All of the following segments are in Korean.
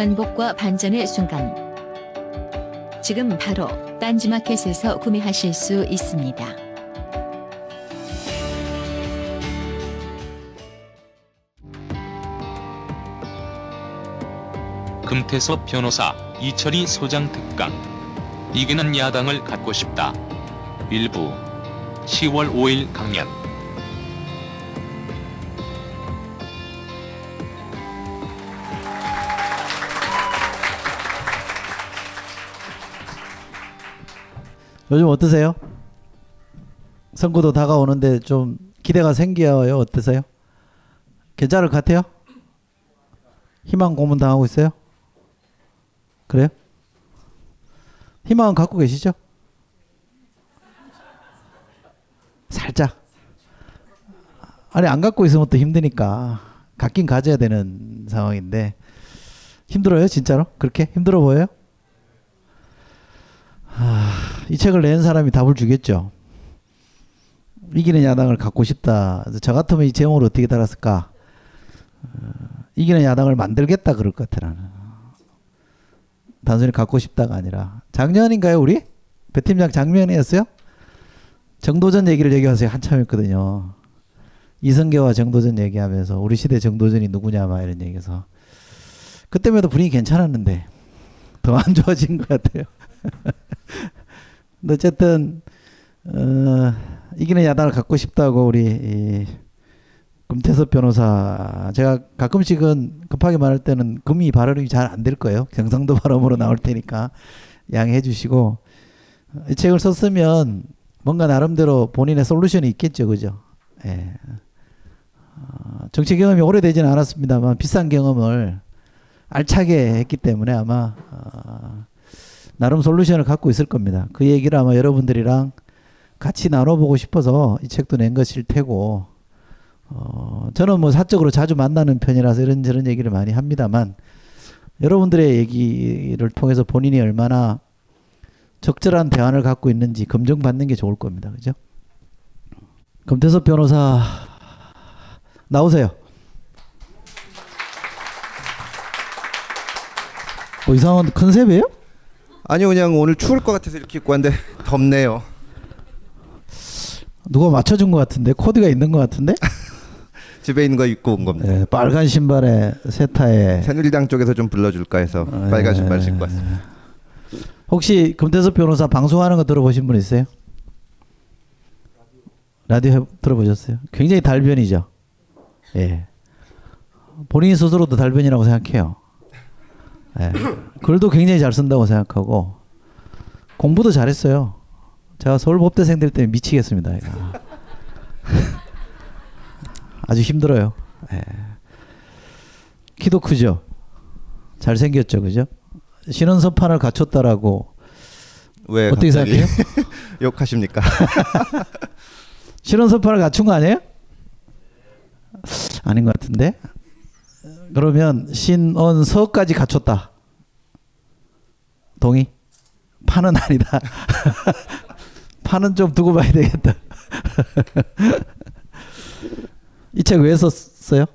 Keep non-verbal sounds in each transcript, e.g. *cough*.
전복과 반전의 순간. 지금 바로 딴지마켓에서 구매하실 수 있습니다. 금태섭 변호사 이철희 소장 특강 이기는 야당을 갖고 싶다 일부 10월 5일 강연 요즘 어떠세요? 선거도 다가오는데 좀 기대가 생겨요. 어떠세요? 괜찮을 것 같아요? 희망 고문 당하고 있어요? 그래요? 희망은 갖고 계시죠? 살짝. 아니 안 갖고 있으면 또 힘드니까 갖긴 가져야 되는 상황인데 힘들어요 진짜로? 그렇게 힘들어 보여요? 아, 이 책을 낸 사람이 답을 주겠죠. 이기는 야당을 갖고 싶다. 저 같으면 이 제목을 어떻게 달았을까? 어, 이기는 야당을 만들겠다 그럴 것 같아 나는. 단순히 갖고 싶다가 아니라 작년인가요 우리? 배 팀장 작년이었어요? 정도전 얘기를 얘기하세요 한참 했거든요. 이성계와 정도전 얘기하면서 우리 시대 정도전이 누구냐 막 이런 얘기해서 해도 분위기 괜찮았는데 더 안 좋아진 것 같아요. *laughs* 어쨌든 어, 이기는 야당을 갖고 싶다고 우리 이 금태섭 변호사 제가 가끔씩은 급하게 말할 때는 금이 발언이 잘 안 될 거예요. 경상도 발음으로 나올 테니까 양해해 주시고 이 책을 썼으면 뭔가 나름대로 본인의 솔루션이 있겠죠, 그죠? 예. 어, 정치 경험이 오래되지는 않았습니다만 비싼 경험을 알차게 했기 때문에 아마 어, 나름 솔루션을 갖고 있을 겁니다. 그 얘기를 아마 여러분들이랑 같이 나눠보고 싶어서 이 책도 낸 것일 테고, 어, 저는 뭐 사적으로 자주 만나는 편이라서 이런저런 얘기를 많이 합니다만, 여러분들의 얘기를 통해서 본인이 얼마나 적절한 대안을 갖고 있는지 검증받는 게 좋을 겁니다. 그죠? 금태섭 변호사, 나오세요. 뭐 이상한 컨셉이에요? 아니요 그냥 오늘 추울 것 같아서 이렇게 입고 왔는데 덥네요 누가 맞춰준 것 같은데 코디가 있는 것 같은데 *laughs* 집에 있는 거 입고 온 겁니다 네, 빨간 신발에 세타에 새누리당 쪽에서 좀 불러줄까 해서 빨간 신발 신고 왔습니다 혹시 금태섭 변호사 방송하는 거 들어보신 분 있어요? 라디오 해, 들어보셨어요? 굉장히 달변이죠. 예. 본인 스스로도 달변이라고 생각해요. 예. 글도 굉장히 잘 쓴다고 생각하고 공부도 잘했어요. 제가 서울 법대생들 때문에 미치겠습니다. *laughs* 아주 힘들어요. 예. 키도 크죠. 잘 생겼죠, 그죠? 신원서판을 갖췄다라고 왜 어떻게 생각해요? *laughs* 욕하십니까? *laughs* 신원서판을 갖춘 거 아니에요? 아닌 것 같은데. 그러면 신원서까지 갖췄다. 동의? 판은 아니다. *laughs* 판은 좀 두고 봐야 되겠다. *laughs* 이 책 왜 썼어요?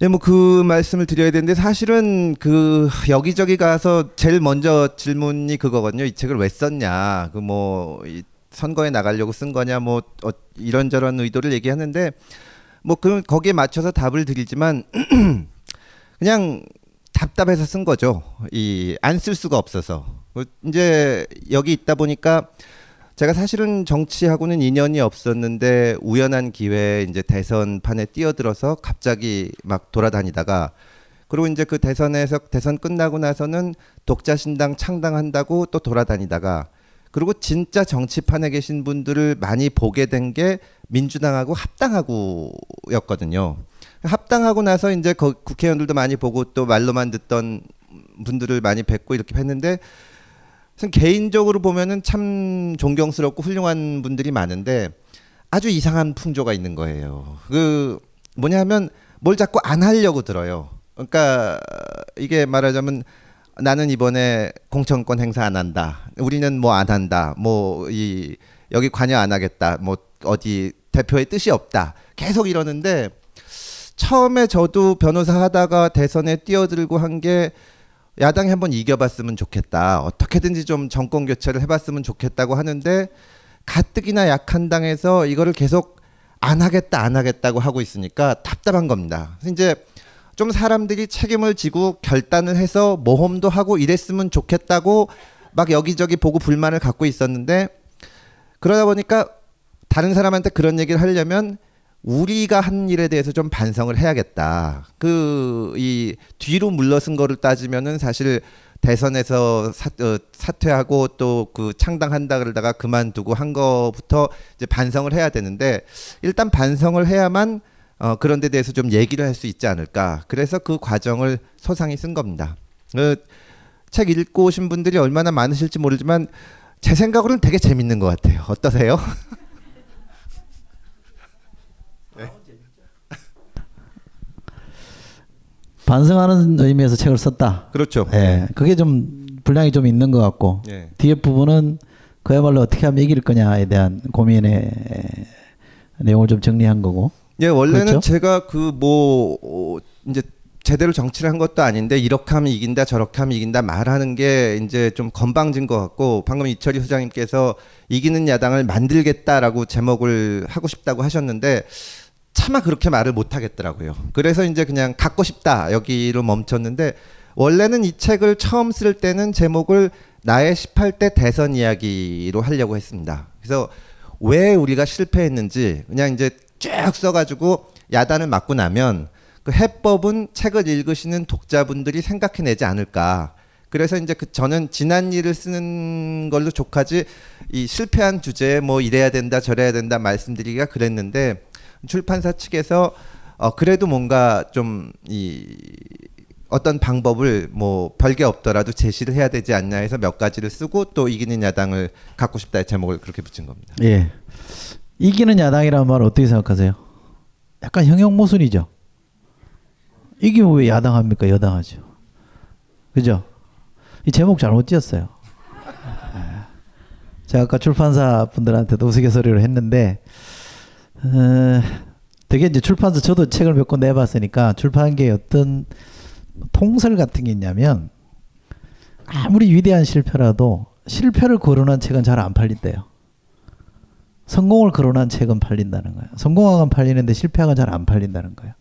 네, 뭐 그 말씀을 드려야 되는데 사실은 그 여기저기 가서 제일 먼저 질문이 그거거든요. 이 책을 왜 썼냐? 그 뭐 선거에 나가려고 쓴 거냐? 뭐 어, 이런저런 의도를 얘기하는데 뭐그 거기에 맞춰서 답을 드리지만 *clears throat* 그냥 답답해서 쓴 거죠. 이 안 쓸 수가 없어서. 그 이제 여기 있다 보니까 제가 사실은 정치하고는 인연이 없었는데 우연한 기회에 이제 대선 판에 뛰어들어서 갑자기 막 돌아다니다가 그리고 이제 그 대선에서 대선 끝나고 나서는 독자신당 창당한다고 또 돌아다니다가 그리고 진짜 정치판에 계신 분들을 많이 보게 된 게 민주당하고 합당하고였거든요. 합당하고 나서 이제 거- 국회의원들도 많이 보고 또 말로만 듣던 분들을 많이 뵙고 이렇게 했는데 전 개인적으로 보면은 참 존경스럽고 훌륭한 분들이 많은데 아주 이상한 풍조가 있는 거예요. 그 뭐냐면 뭘 자꾸 안 하려고 들어요. 그러니까 이게 말하자면 나는 이번에 공천권 행사 안 한다. 우리는 뭐 안 한다. 뭐 이 여기 관여 안 하겠다. 뭐 어디 대표의 뜻이 없다. 계속 이러는데 처음에 저도 변호사 하다가 대선에 뛰어들고 한 게 야당이 한번 이겨봤으면 좋겠다. 어떻게든지 좀 정권 교체를 해봤으면 좋겠다고 하는데 가뜩이나 약한 당에서 이거를 계속 안 하겠다 안 하겠다고 하고 있으니까 답답한 겁니다. 이제 좀 사람들이 책임을 지고 결단을 해서 모험도 하고 이랬으면 좋겠다고 막 여기저기 보고 불만을 갖고 있었는데 그러다 보니까 다른 사람한테 그런 얘기를 하려면 우리가 한 일에 대해서 좀 반성을 해야겠다. 그 이 뒤로 물러선 거를 따지면은 사실 대선에서 사, 어, 사퇴하고 또 그 창당한다 그러다가 그만두고 한 거부터 이제 반성을 해야 되는데 일단 반성을 해야만 어, 그런 데 대해서 좀 얘기를 할 수 있지 않을까. 그래서 그 과정을 소상히 쓴 겁니다. 그 책 읽고 오신 분들이 얼마나 많으실지 모르지만 제 생각으로는 되게 재밌는 것 같아요. 어떠세요? *laughs* *laughs* 반성하는 의미에서 책을 썼다. 그렇죠. 예, 그게 좀 분량이 좀 있는 것 같고 예. 뒤에 부분은 그야말로 어떻게 하면 이길 거냐에 대한 고민의 내용을 좀 정리한 거고. 예, 원래는 그렇죠? 제가 그뭐 어, 이제 제대로 정치를 한 것도 아닌데 이렇게 하면 이긴다 저렇게 하면 이긴다 말하는 게 이제 좀 건방진 것 같고 방금 이철희 소장님께서 이기는 야당을 만들겠다라고 제목을 하고 싶다고 하셨는데 차마 그렇게 말을 못 하겠더라고요. 그래서 이제 그냥 갖고 싶다 여기로 멈췄는데 원래는 이 책을 처음 쓸 때는 제목을 나의 18대 대선 이야기로 하려고 했습니다. 그래서 왜 우리가 실패했는지 그냥 이제 쭉 써가지고 야단을 맞고 나면 그 해법은 책을 읽으시는 독자분들이 생각해내지 않을까. 그래서 이제 그 저는 지난 일을 쓰는 걸로 족하지 이 실패한 주제에 뭐 이래야 된다 저래야 된다 말씀드리기가 그랬는데 출판사 측에서 어 그래도 뭔가 좀 이 어떤 방법을 뭐 별게 없더라도 제시를 해야 되지 않냐 해서 몇 가지를 쓰고 또 이기는 야당을 갖고 싶다의 제목을 그렇게 붙인 겁니다. 예. 이기는 야당이라는 말 어떻게 생각하세요? 약간 형용 모순이죠. 이기면 왜 야당합니까? 여당하죠. 그죠? 이 제목 잘못 지었어요. 예. 제가 아까 출판사 분들한테도 우스갯소리를 했는데 어, 되게 이제 출판사 저도 책을 몇 권 내봤으니까 출판계에 어떤 통설 같은 게 있냐면 아무리 위대한 실패라도 실패를 거론한 책은 잘 안 팔린대요. 성공을 거론한 책은 팔린다는 거예요. 성공하건 팔리는데 실패하건 잘안 팔린다는 거예요.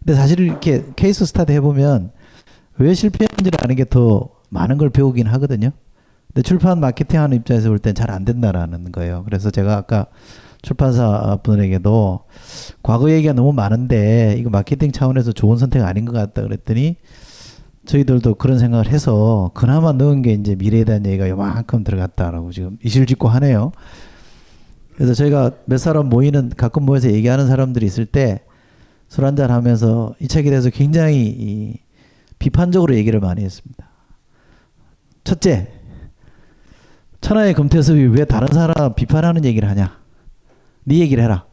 근데 사실 이렇게 케이스 스타디 해보면 왜 실패했는지를 아는 게 더 많은 걸 배우긴 하거든요. 근데 출판 마케팅 하는 입장에서 볼 땐 잘 안 된다라는 거예요. 그래서 제가 아까 출판사 분에게도 과거 얘기가 너무 많은데 이거 마케팅 차원에서 좋은 선택 아닌 것 같다 그랬더니 저희들도 그런 생각을 해서 그나마 넣은 게 이제 미래에 대한 얘기가 요만큼 들어갔다라고 지금 이실직고 하네요. 그래서 저희가 몇 사람 모이는 가끔 모여서 얘기하는 사람들이 있을 때 술 한잔 하면서 이 책에 대해서 굉장히 이 비판적으로 얘기를 많이 했습니다. 첫째, 천하의 금태섭이 왜 다른 사람 비판하는 얘기를 하냐? 네 얘기를 해라.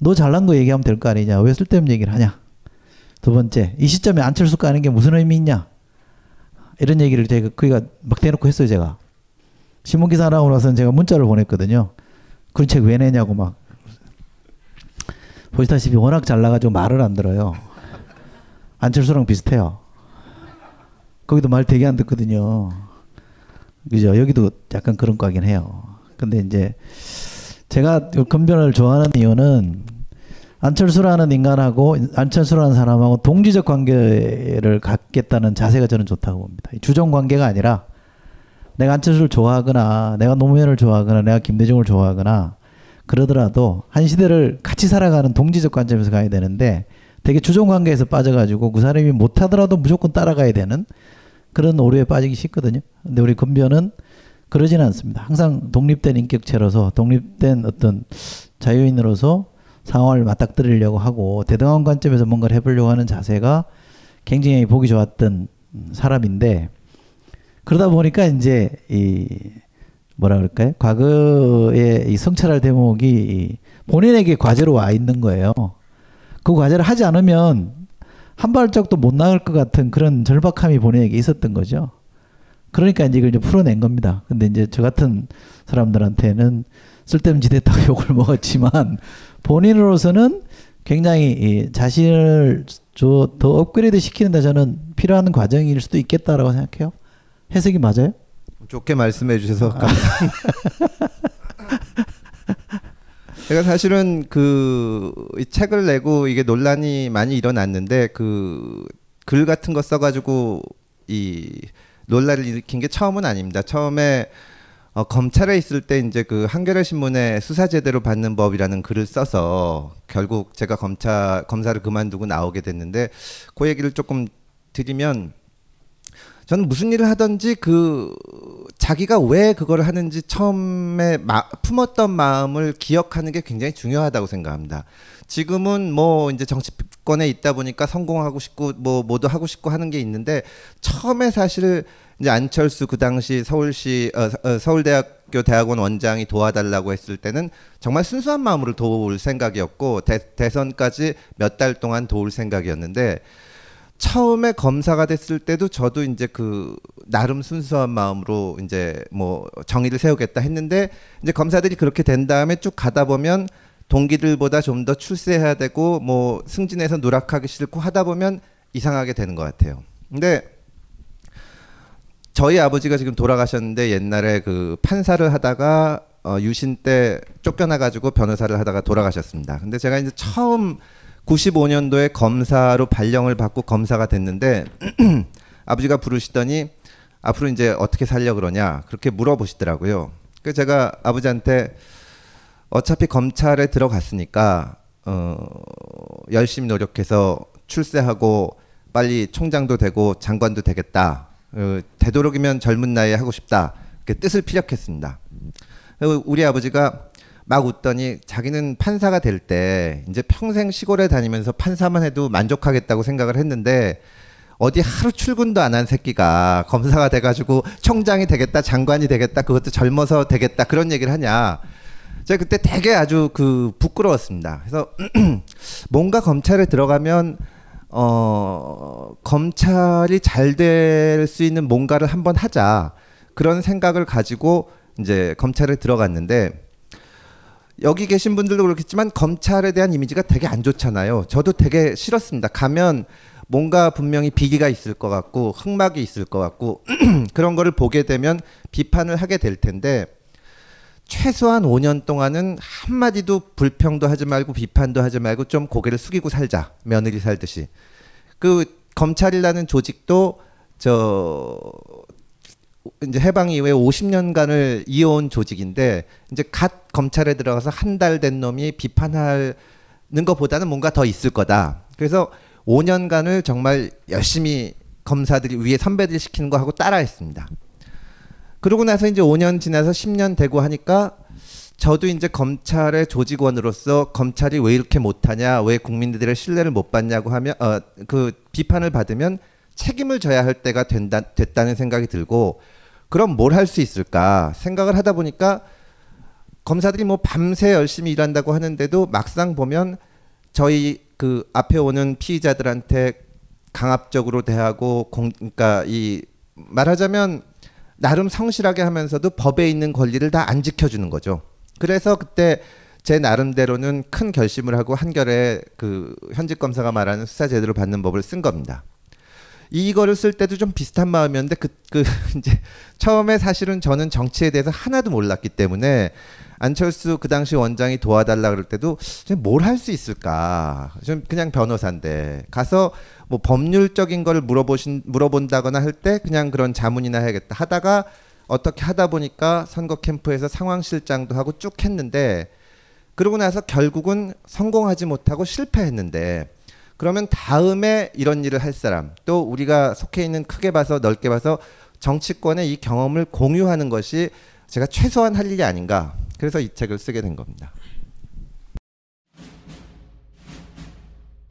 너 잘난 거 얘기하면 될 거 아니냐? 왜 쓸데없는 얘기를 하냐? 두 번째, 이 시점에 안철수 가는 게 무슨 의미 있냐? 이런 얘기를 제가 그니까 막 대놓고 했어요, 제가. 신문 기사 나오고 나서는 제가 문자를 보냈거든요. 그런 책 왜 내냐고 막. 보시다시피 워낙 잘 나가지고 말을 안 들어요. 안철수랑 비슷해요. 거기도 말 되게 안 듣거든요. 그죠? 여기도 약간 그런 거긴 해요. 근데 이제 제가 건변을 좋아하는 이유는 안철수라는 인간하고 안철수라는 사람하고 동지적 관계를 갖겠다는 자세가 저는 좋다고 봅니다. 주종 관계가 아니라 내가 안철수를 좋아하거나 내가 노무현을 좋아하거나 내가 김대중을 좋아하거나 그러더라도 한 시대를 같이 살아가는 동지적 관점에서 가야 되는데 되게 주종 관계에서 빠져가지고 그 사람이 못하더라도 무조건 따라가야 되는 그런 오류에 빠지기 쉽거든요. 근데 우리 건변은 그러지는 않습니다. 항상 독립된 인격체로서 독립된 어떤 자유인으로서 상황을 맞닥뜨리려고 하고 대등한 관점에서 뭔가를 해보려고 하는 자세가 굉장히 보기 좋았던 사람인데 그러다 보니까 이제 이 뭐라 그럴까요? 과거에 이 성찰할 대목이 이 본인에게 과제로 와 있는 거예요. 그 과제를 하지 않으면 한 발짝도 못 나갈 것 같은 그런 절박함이 본인에게 있었던 거죠. 그러니까 이제 이걸 이제 풀어낸 겁니다. 근데 이제 저 같은 사람들한테는 쓸데없는 짓했다고 *laughs* 욕을 먹었지만 본인으로서는 굉장히 이 자신을 저더 업그레이드 시키는데 저는 필요한 과정일 수도 있겠다라고 생각해요. 해석이 맞아요? 좋게 말씀해 주셔서 감사합니다. *laughs* 제가 사실은 그이 책을 내고 이게 논란이 많이 일어났는데 그 글 같은 거 써가지고 이 논란을 일으킨 게 처음은 아닙니다. 처음에 어, 검찰에 있을 때 이제 그 한겨레 신문에 수사 제대로 받는 법이라는 글을 써서 결국 제가 검찰 검사를 그만두고 나오게 됐는데 그 얘기를 조금 드리면 저는 무슨 일을 하든지 그 자기가 왜 그걸 하는지 처음에 마, 품었던 마음을 기억하는 게 굉장히 중요하다고 생각합니다. 지금은 뭐 이제 정치권에 있다 보니까 성공하고 싶고 뭐 뭐도 하고 싶고 하는 게 있는데 처음에 사실 이제 안철수 그 당시 서울시 어, 어, 서울대학교 대학원 원장이 도와달라고 했을 때는 정말 순수한 마음으로 도울 생각이었고 대, 대선까지 몇 달 동안 도울 생각이었는데 처음에 검사가 됐을 때도 저도 이제 그 나름 순수한 마음으로 이제 뭐 정의를 세우겠다 했는데 이제 검사들이 그렇게 된 다음에 쭉 가다 보면 동기들보다 좀 더 출세해야 되고 뭐 승진해서 누락하기 싫고 하다 보면 이상하게 되는 것 같아요. 근데 저희 아버지가 지금 돌아가셨는데 옛날에 그 판사를 하다가 어 유신 때 쫓겨나 가지고 변호사를 하다가 돌아가셨습니다. 근데 제가 이제 처음 95년도에 검사로 발령을 받고 검사가 됐는데 *clears throat* 아버지가 부르시더니 앞으로 이제 어떻게 살려 그러냐 그렇게 물어보시더라고요. 그 제가 아버지한테 어차피 검찰에 들어갔으니까 어 열심히 노력해서 출세하고 빨리 총장도 되고 장관도 되겠다. 어, 되도록이면 젊은 나이에 하고 싶다. 그 뜻을 피력했습니다. 우리 아버지가 막 웃더니 자기는 판사가 될 때 이제 평생 시골에 다니면서 판사만 해도 만족하겠다고 생각을 했는데 어디 하루 출근도 안 한 새끼가 검사가 돼가지고 청장이 되겠다 장관이 되겠다 그것도 젊어서 되겠다 그런 얘기를 하냐. 제가 그때 되게 아주 그 부끄러웠습니다. 그래서 *clears throat* 뭔가 검찰에 들어가면 어 검찰이 잘 될 수 있는 뭔가를 한번 하자. 그런 생각을 가지고 이제 검찰에 들어갔는데 여기 계신 분들도 그렇겠지만 검찰에 대한 이미지가 되게 안 좋잖아요. 저도 되게 싫었습니다. 가면 뭔가 분명히 비리가 있을 것 같고 흑막이 있을 것 같고 *clears throat* 그런 거를 보게 되면 비판을 하게 될 텐데 최소한 5년 동안은 한마디도 불평도 하지 말고 비판도 하지 말고 좀 고개를 숙이고 살자. 며느리 살듯이. 그 검찰이라는 조직도 저 이제 해방 이후에 50년간을 이어온 조직인데 이제 갓 검찰에 들어가서 한 달 된 놈이 비판하는 것보다는 뭔가 더 있을 거다. 그래서 5년간을 정말 열심히 검사들이 위에 선배들이 시키는 거 하고 따라했습니다. 그러고 나서 이제 5년 지나서 10년 되고 하니까 저도 이제 검찰의 조직원으로서 검찰이 왜 이렇게 못하냐, 왜 국민들의 신뢰를 못 받냐고 하면 어, 그 비판을 받으면 책임을 져야 할 때가 된다, 됐다는 생각이 들고 그럼 뭘 할 수 있을까 생각을 하다 보니까 검사들이 뭐 밤새 열심히 일한다고 하는데도 막상 보면 저희 그 앞에 오는 피의자들한테 강압적으로 대하고 공, 그러니까 이 말하자면 나름 성실하게 하면서도 법에 있는 권리를 다 안 지켜주는 거죠. 그래서 그때 제 나름대로는 큰 결심을 하고 한결에 그 현직 검사가 말하는 수사 제도를 받는 법을 쓴 겁니다. 이거를 쓸 때도 좀 비슷한 마음이었는데 그, 그 *laughs* 이제 처음에 사실은 저는 정치에 대해서 하나도 몰랐기 때문에 안철수 그 당시 원장이 도와달라 그럴 때도 뭘 할 수 있을까? 좀 그냥 변호사인데 가서 뭐 법률적인 거를 물어보신 물어본다거나 할 때 그냥 그런 자문이나 해야겠다 하다가 어떻게 하다 보니까 선거 캠프에서 상황실장도 하고 쭉 했는데 그러고 나서 결국은 성공하지 못하고 실패했는데 그러면 다음에 이런 일을 할 사람 또 우리가 속해 있는 크게 봐서 넓게 봐서 정치권의 이 경험을 공유하는 것이 제가 최소한 할 일이 아닌가 그래서 이 책을 쓰게 된 겁니다.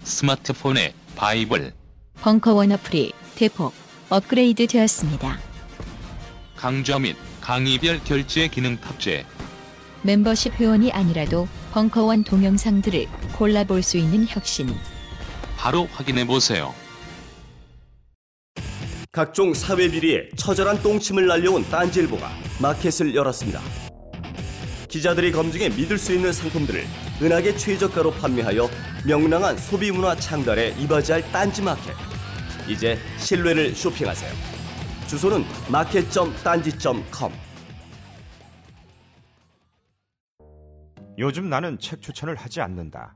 스마트폰에 바이블, 벙커원 어플이 대폭 업그레이드 되었습니다. 강좌 및 강의별 결제 기능 탑재. 멤버십 회원이 아니라도 벙커원 동영상들을 골라볼 수 있는 혁신. 바로 확인해 보세요. 각종 사회 비리에 처절한 똥침을 날려온 딴지일보가 마켓을 열었습니다. 기자들이 검증해 믿을 수 있는 상품들을 은하계 최저가로 판매하여 명랑한 소비 문화 창달에 이바지할 딴지 마켓. 이제 신뢰를 쇼핑하세요. 주소는 마켓.딴지.com. 요즘 나는 책 추천을 하지 않는다.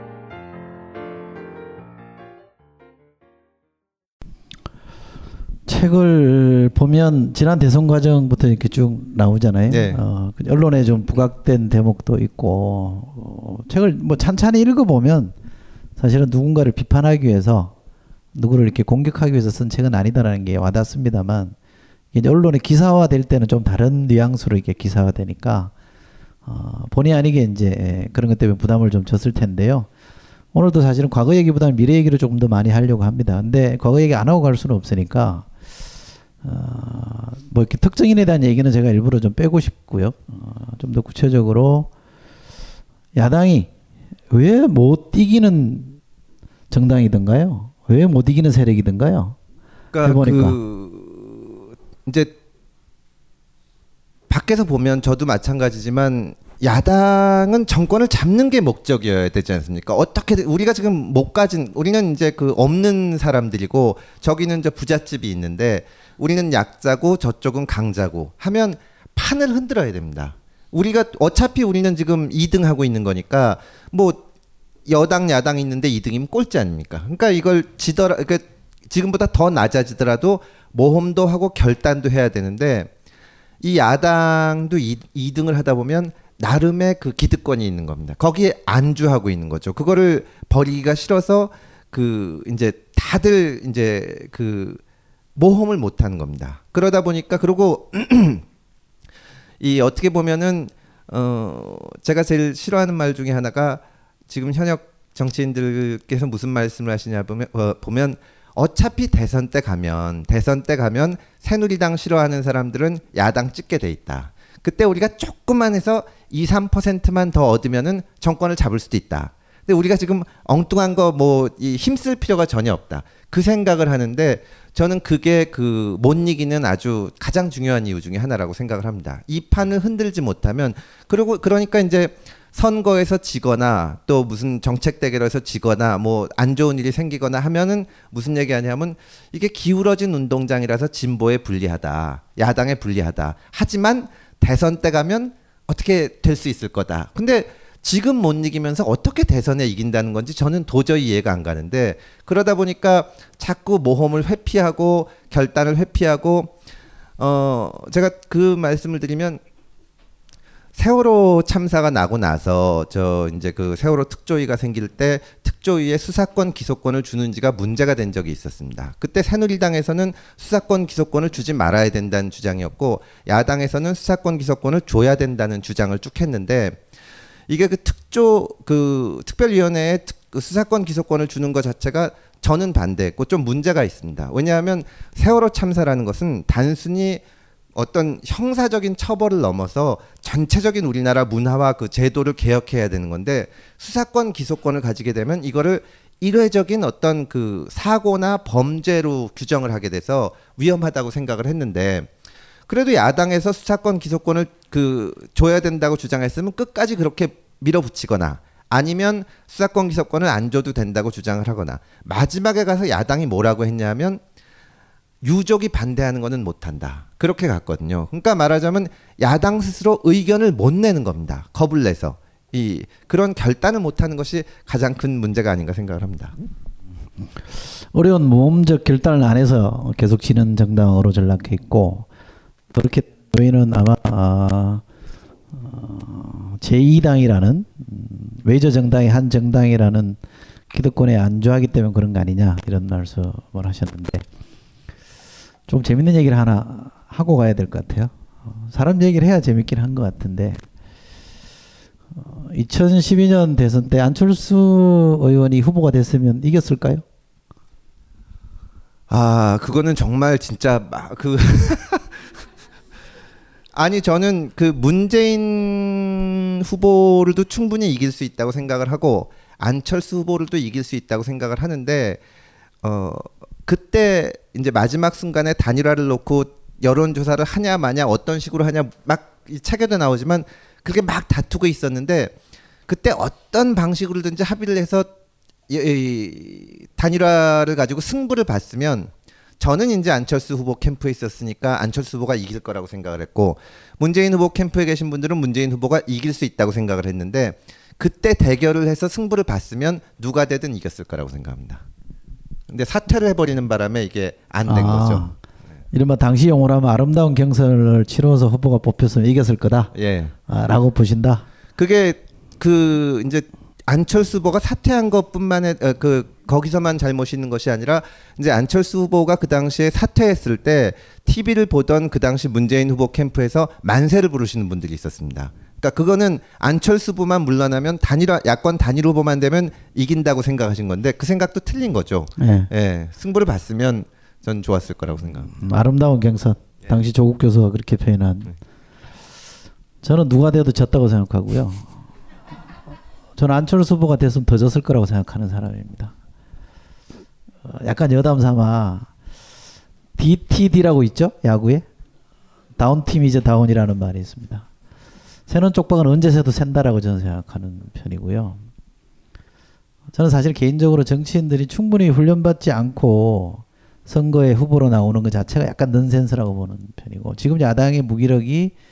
책을 보면 지난 대선 과정부터 이렇게 쭉 나오잖아요. 네. 어, 그 언론에 좀 부각된 대목도 있고 어, 책을 뭐 찬찬히 읽어보면 사실은 누군가를 비판하기 위해서 누구를 이렇게 공격하기 위해서 쓴 책은 아니다라는 게 와닿습니다만 이제 언론에 기사화될 때는 좀 다른 뉘앙스로 이렇게 기사화되니까 어, 본의 아니게 이제 그런 것 때문에 부담을 좀 졌을 텐데요. 오늘도 사실은 과거 얘기보다는 미래 얘기를 조금 더 많이 하려고 합니다. 근데 과거 얘기 안 하고 갈 수는 없으니까 어, 뭐 이렇게 특정인에 대한 얘기는 제가 일부러 좀 빼고 싶고요. 어, 좀 더 구체적으로 야당이 왜 못 이기는 정당이든가요? 왜 못 이기는 세력이든가요? 그러니까 해보니까. 그 이제 밖에서 보면 저도 마찬가지지만 야당은 정권을 잡는 게 목적이어야 되지 않습니까? 어떻게든 우리가 지금 못 가진 우리는 이제 그 없는 사람들이고 저기는 이제 부잣집이 있는데 우리는 약자고 저쪽은 강자고 하면 판을 흔들어야 됩니다. 우리가 어차피 우리는 지금 2등 하고 있는 거니까 뭐 여당 야당 있는데 2등이면 꼴찌 아닙니까? 그러니까 이걸 지더라 그러니까 지금보다 더 낮아지더라도 모험도 하고 결단도 해야 되는데 이 야당도 2, 등을 하다 보면 나름의 그 기득권이 있는 겁니다. 거기에 안주하고 있는 거죠. 그거를 버리기가 싫어서 그 이제 다들 이제 그 모험을 못 하는 겁니다. 그러다 보니까 그리고 *clears throat* 이 어떻게 보면은 어 제가 제일 싫어하는 말 중에 하나가 지금 현역 정치인들께서 무슨 말씀을 하시냐 보면 어, 보면 어차피 대선 때 가면 대선 때 가면 새누리당 싫어하는 사람들은 야당 찍게 돼 있다. 그때 우리가 조금만 해서 2, 3%만 더 얻으면은 정권을 잡을 수도 있다. 근데 우리가 지금 엉뚱한 거 뭐 힘쓸 필요가 전혀 없다. 그 생각을 하는데 저는 그게 그 못 이기는 아주 가장 중요한 이유 중에 하나라고 생각을 합니다. 이 판을 흔들지 못하면 그리고 그러니까 이제 선거에서 지거나 또 무슨 정책 대결에서 지거나 뭐 안 좋은 일이 생기거나 하면은 무슨 얘기 하냐면 이게 기울어진 운동장이라서 진보에 불리하다. 야당에 불리하다. 하지만 대선 때 가면 어떻게 될 수 있을 거다. 근데 지금 못 이기면서 어떻게 대선에 이긴다는 건지 저는 도저히 이해가 안 가는데 그러다 보니까 자꾸 모험을 회피하고 결단을 회피하고 어 제가 그 말씀을 드리면 세월호 참사가 나고 나서 저 이제 그 세월호 특조위가 생길 때 특조위에 수사권 기소권을 주는지가 문제가 된 적이 있었습니다. 그때 새누리당에서는 수사권 기소권을 주지 말아야 된다는 주장이었고 야당에서는 수사권 기소권을 줘야 된다는 주장을 쭉 했는데 이게 그 특조 그 특별위원회에 그 수사권 기소권을 주는 것 자체가 저는 반대했고 좀 문제가 있습니다. 왜냐하면 세월호 참사라는 것은 단순히 어떤 형사적인 처벌을 넘어서 전체적인 우리나라 문화와 그 제도를 개혁해야 되는 건데 수사권 기소권을 가지게 되면 이거를 일회적인 어떤 그 사고나 범죄로 규정을 하게 돼서 위험하다고 생각을 했는데 그래도 야당에서 수사권 기소권을 그 줘야 된다고 주장했으면 끝까지 그렇게 밀어붙이거나 아니면 수사권 기소권을 안 줘도 된다고 주장을 하거나 마지막에 가서 야당이 뭐라고 했냐면 유족이 반대하는 거는 못한다. 그렇게 갔거든요. 그러니까 말하자면 야당 스스로 의견을 못 내는 겁니다. 겁을 내서 이 그런 결단을 못하는 것이 가장 큰 문제가 아닌가 생각을 합니다. 어려운 모험적 결단을 안 해서 계속 지는 정당으로 전락해 있고 그렇게 저희는 아마 어, 어, 제2당이라는 외저 정당의 한 정당이라는 기득권에 안주하기 때문에 그런 거 아니냐 이런 말씀을 하셨는데 좀 재밌는 얘기를 하나 하고 가야 될 것 같아요. 어, 사람 얘기를 해야 재밌긴 한 것 같은데 어, 2012년 대선 때 안철수 의원이 후보가 됐으면 이겼을까요? 아 그거는 정말 진짜 그 *laughs* 아니 저는 그 문재인 후보를도 충분히 이길 수 있다고 생각을 하고 안철수 후보를도 이길 수 있다고 생각을 하는데 어 그때 이제 마지막 순간에 단일화를 놓고 여론 조사를 하냐 마냐 어떤 식으로 하냐 막 책에도 나오지만 그게 막 다투고 있었는데 그때 어떤 방식으로든지 합의를 해서 이, 단일화를 가지고 승부를 봤으면 저는 이제 안철수 후보 캠프에 있었으니까 안철수 후보가 이길 거라고 생각을 했고 문재인 후보 캠프에 계신 분들은 문재인 후보가 이길 수 있다고 생각을 했는데 그때 대결을 해서 승부를 봤으면 누가 되든 이겼을 거라고 생각합니다. 근데 사퇴를 해버리는 바람에 이게 안된 아, 거죠. 이른바 당시 용어로 하면 아름다운 경선을 치러서 후보가 뽑혔으면 이겼을 거다. 예. 아, 라고 보신다. 그게 그 이제 안철수 후보가 사퇴한 것뿐만 해, 어, 그 거기서만 잘못이 있는 것이 아니라 이제 안철수 후보가 그 당시에 사퇴했을 때 TV를 보던 그 당시 문재인 후보 캠프에서 만세를 부르시는 분들이 있었습니다. 그러니까 그거는 안철수 후보만 물러나면 단일화 야권 단일 후보만 되면 이긴다고 생각하신 건데 그 생각도 틀린 거죠. 예. 예. 승부를 봤으면 전 좋았을 거라고 생각합니다. 음, 아름다운 경선. 당시 조국 교수가 그렇게 표현한. 저는 누가 돼도 졌다고 생각하고요. 저는 안철수 후보가 됐으면 더 졌을 거라고 생각하는 사람입니다. 어, 약간 여담 삼아 DTD라고 있죠? 야구에? 다운팀 이제 다운이라는 말이 있습니다. 새는 쪽박은 언제 새도 샌다라고 저는 생각하는 편이고요. 저는 사실 개인적으로 정치인들이 충분히 훈련받지 않고 선거에 후보로 나오는 것 자체가 약간 넌센스라고 보는 편이고 지금 야당의 무기력이 어,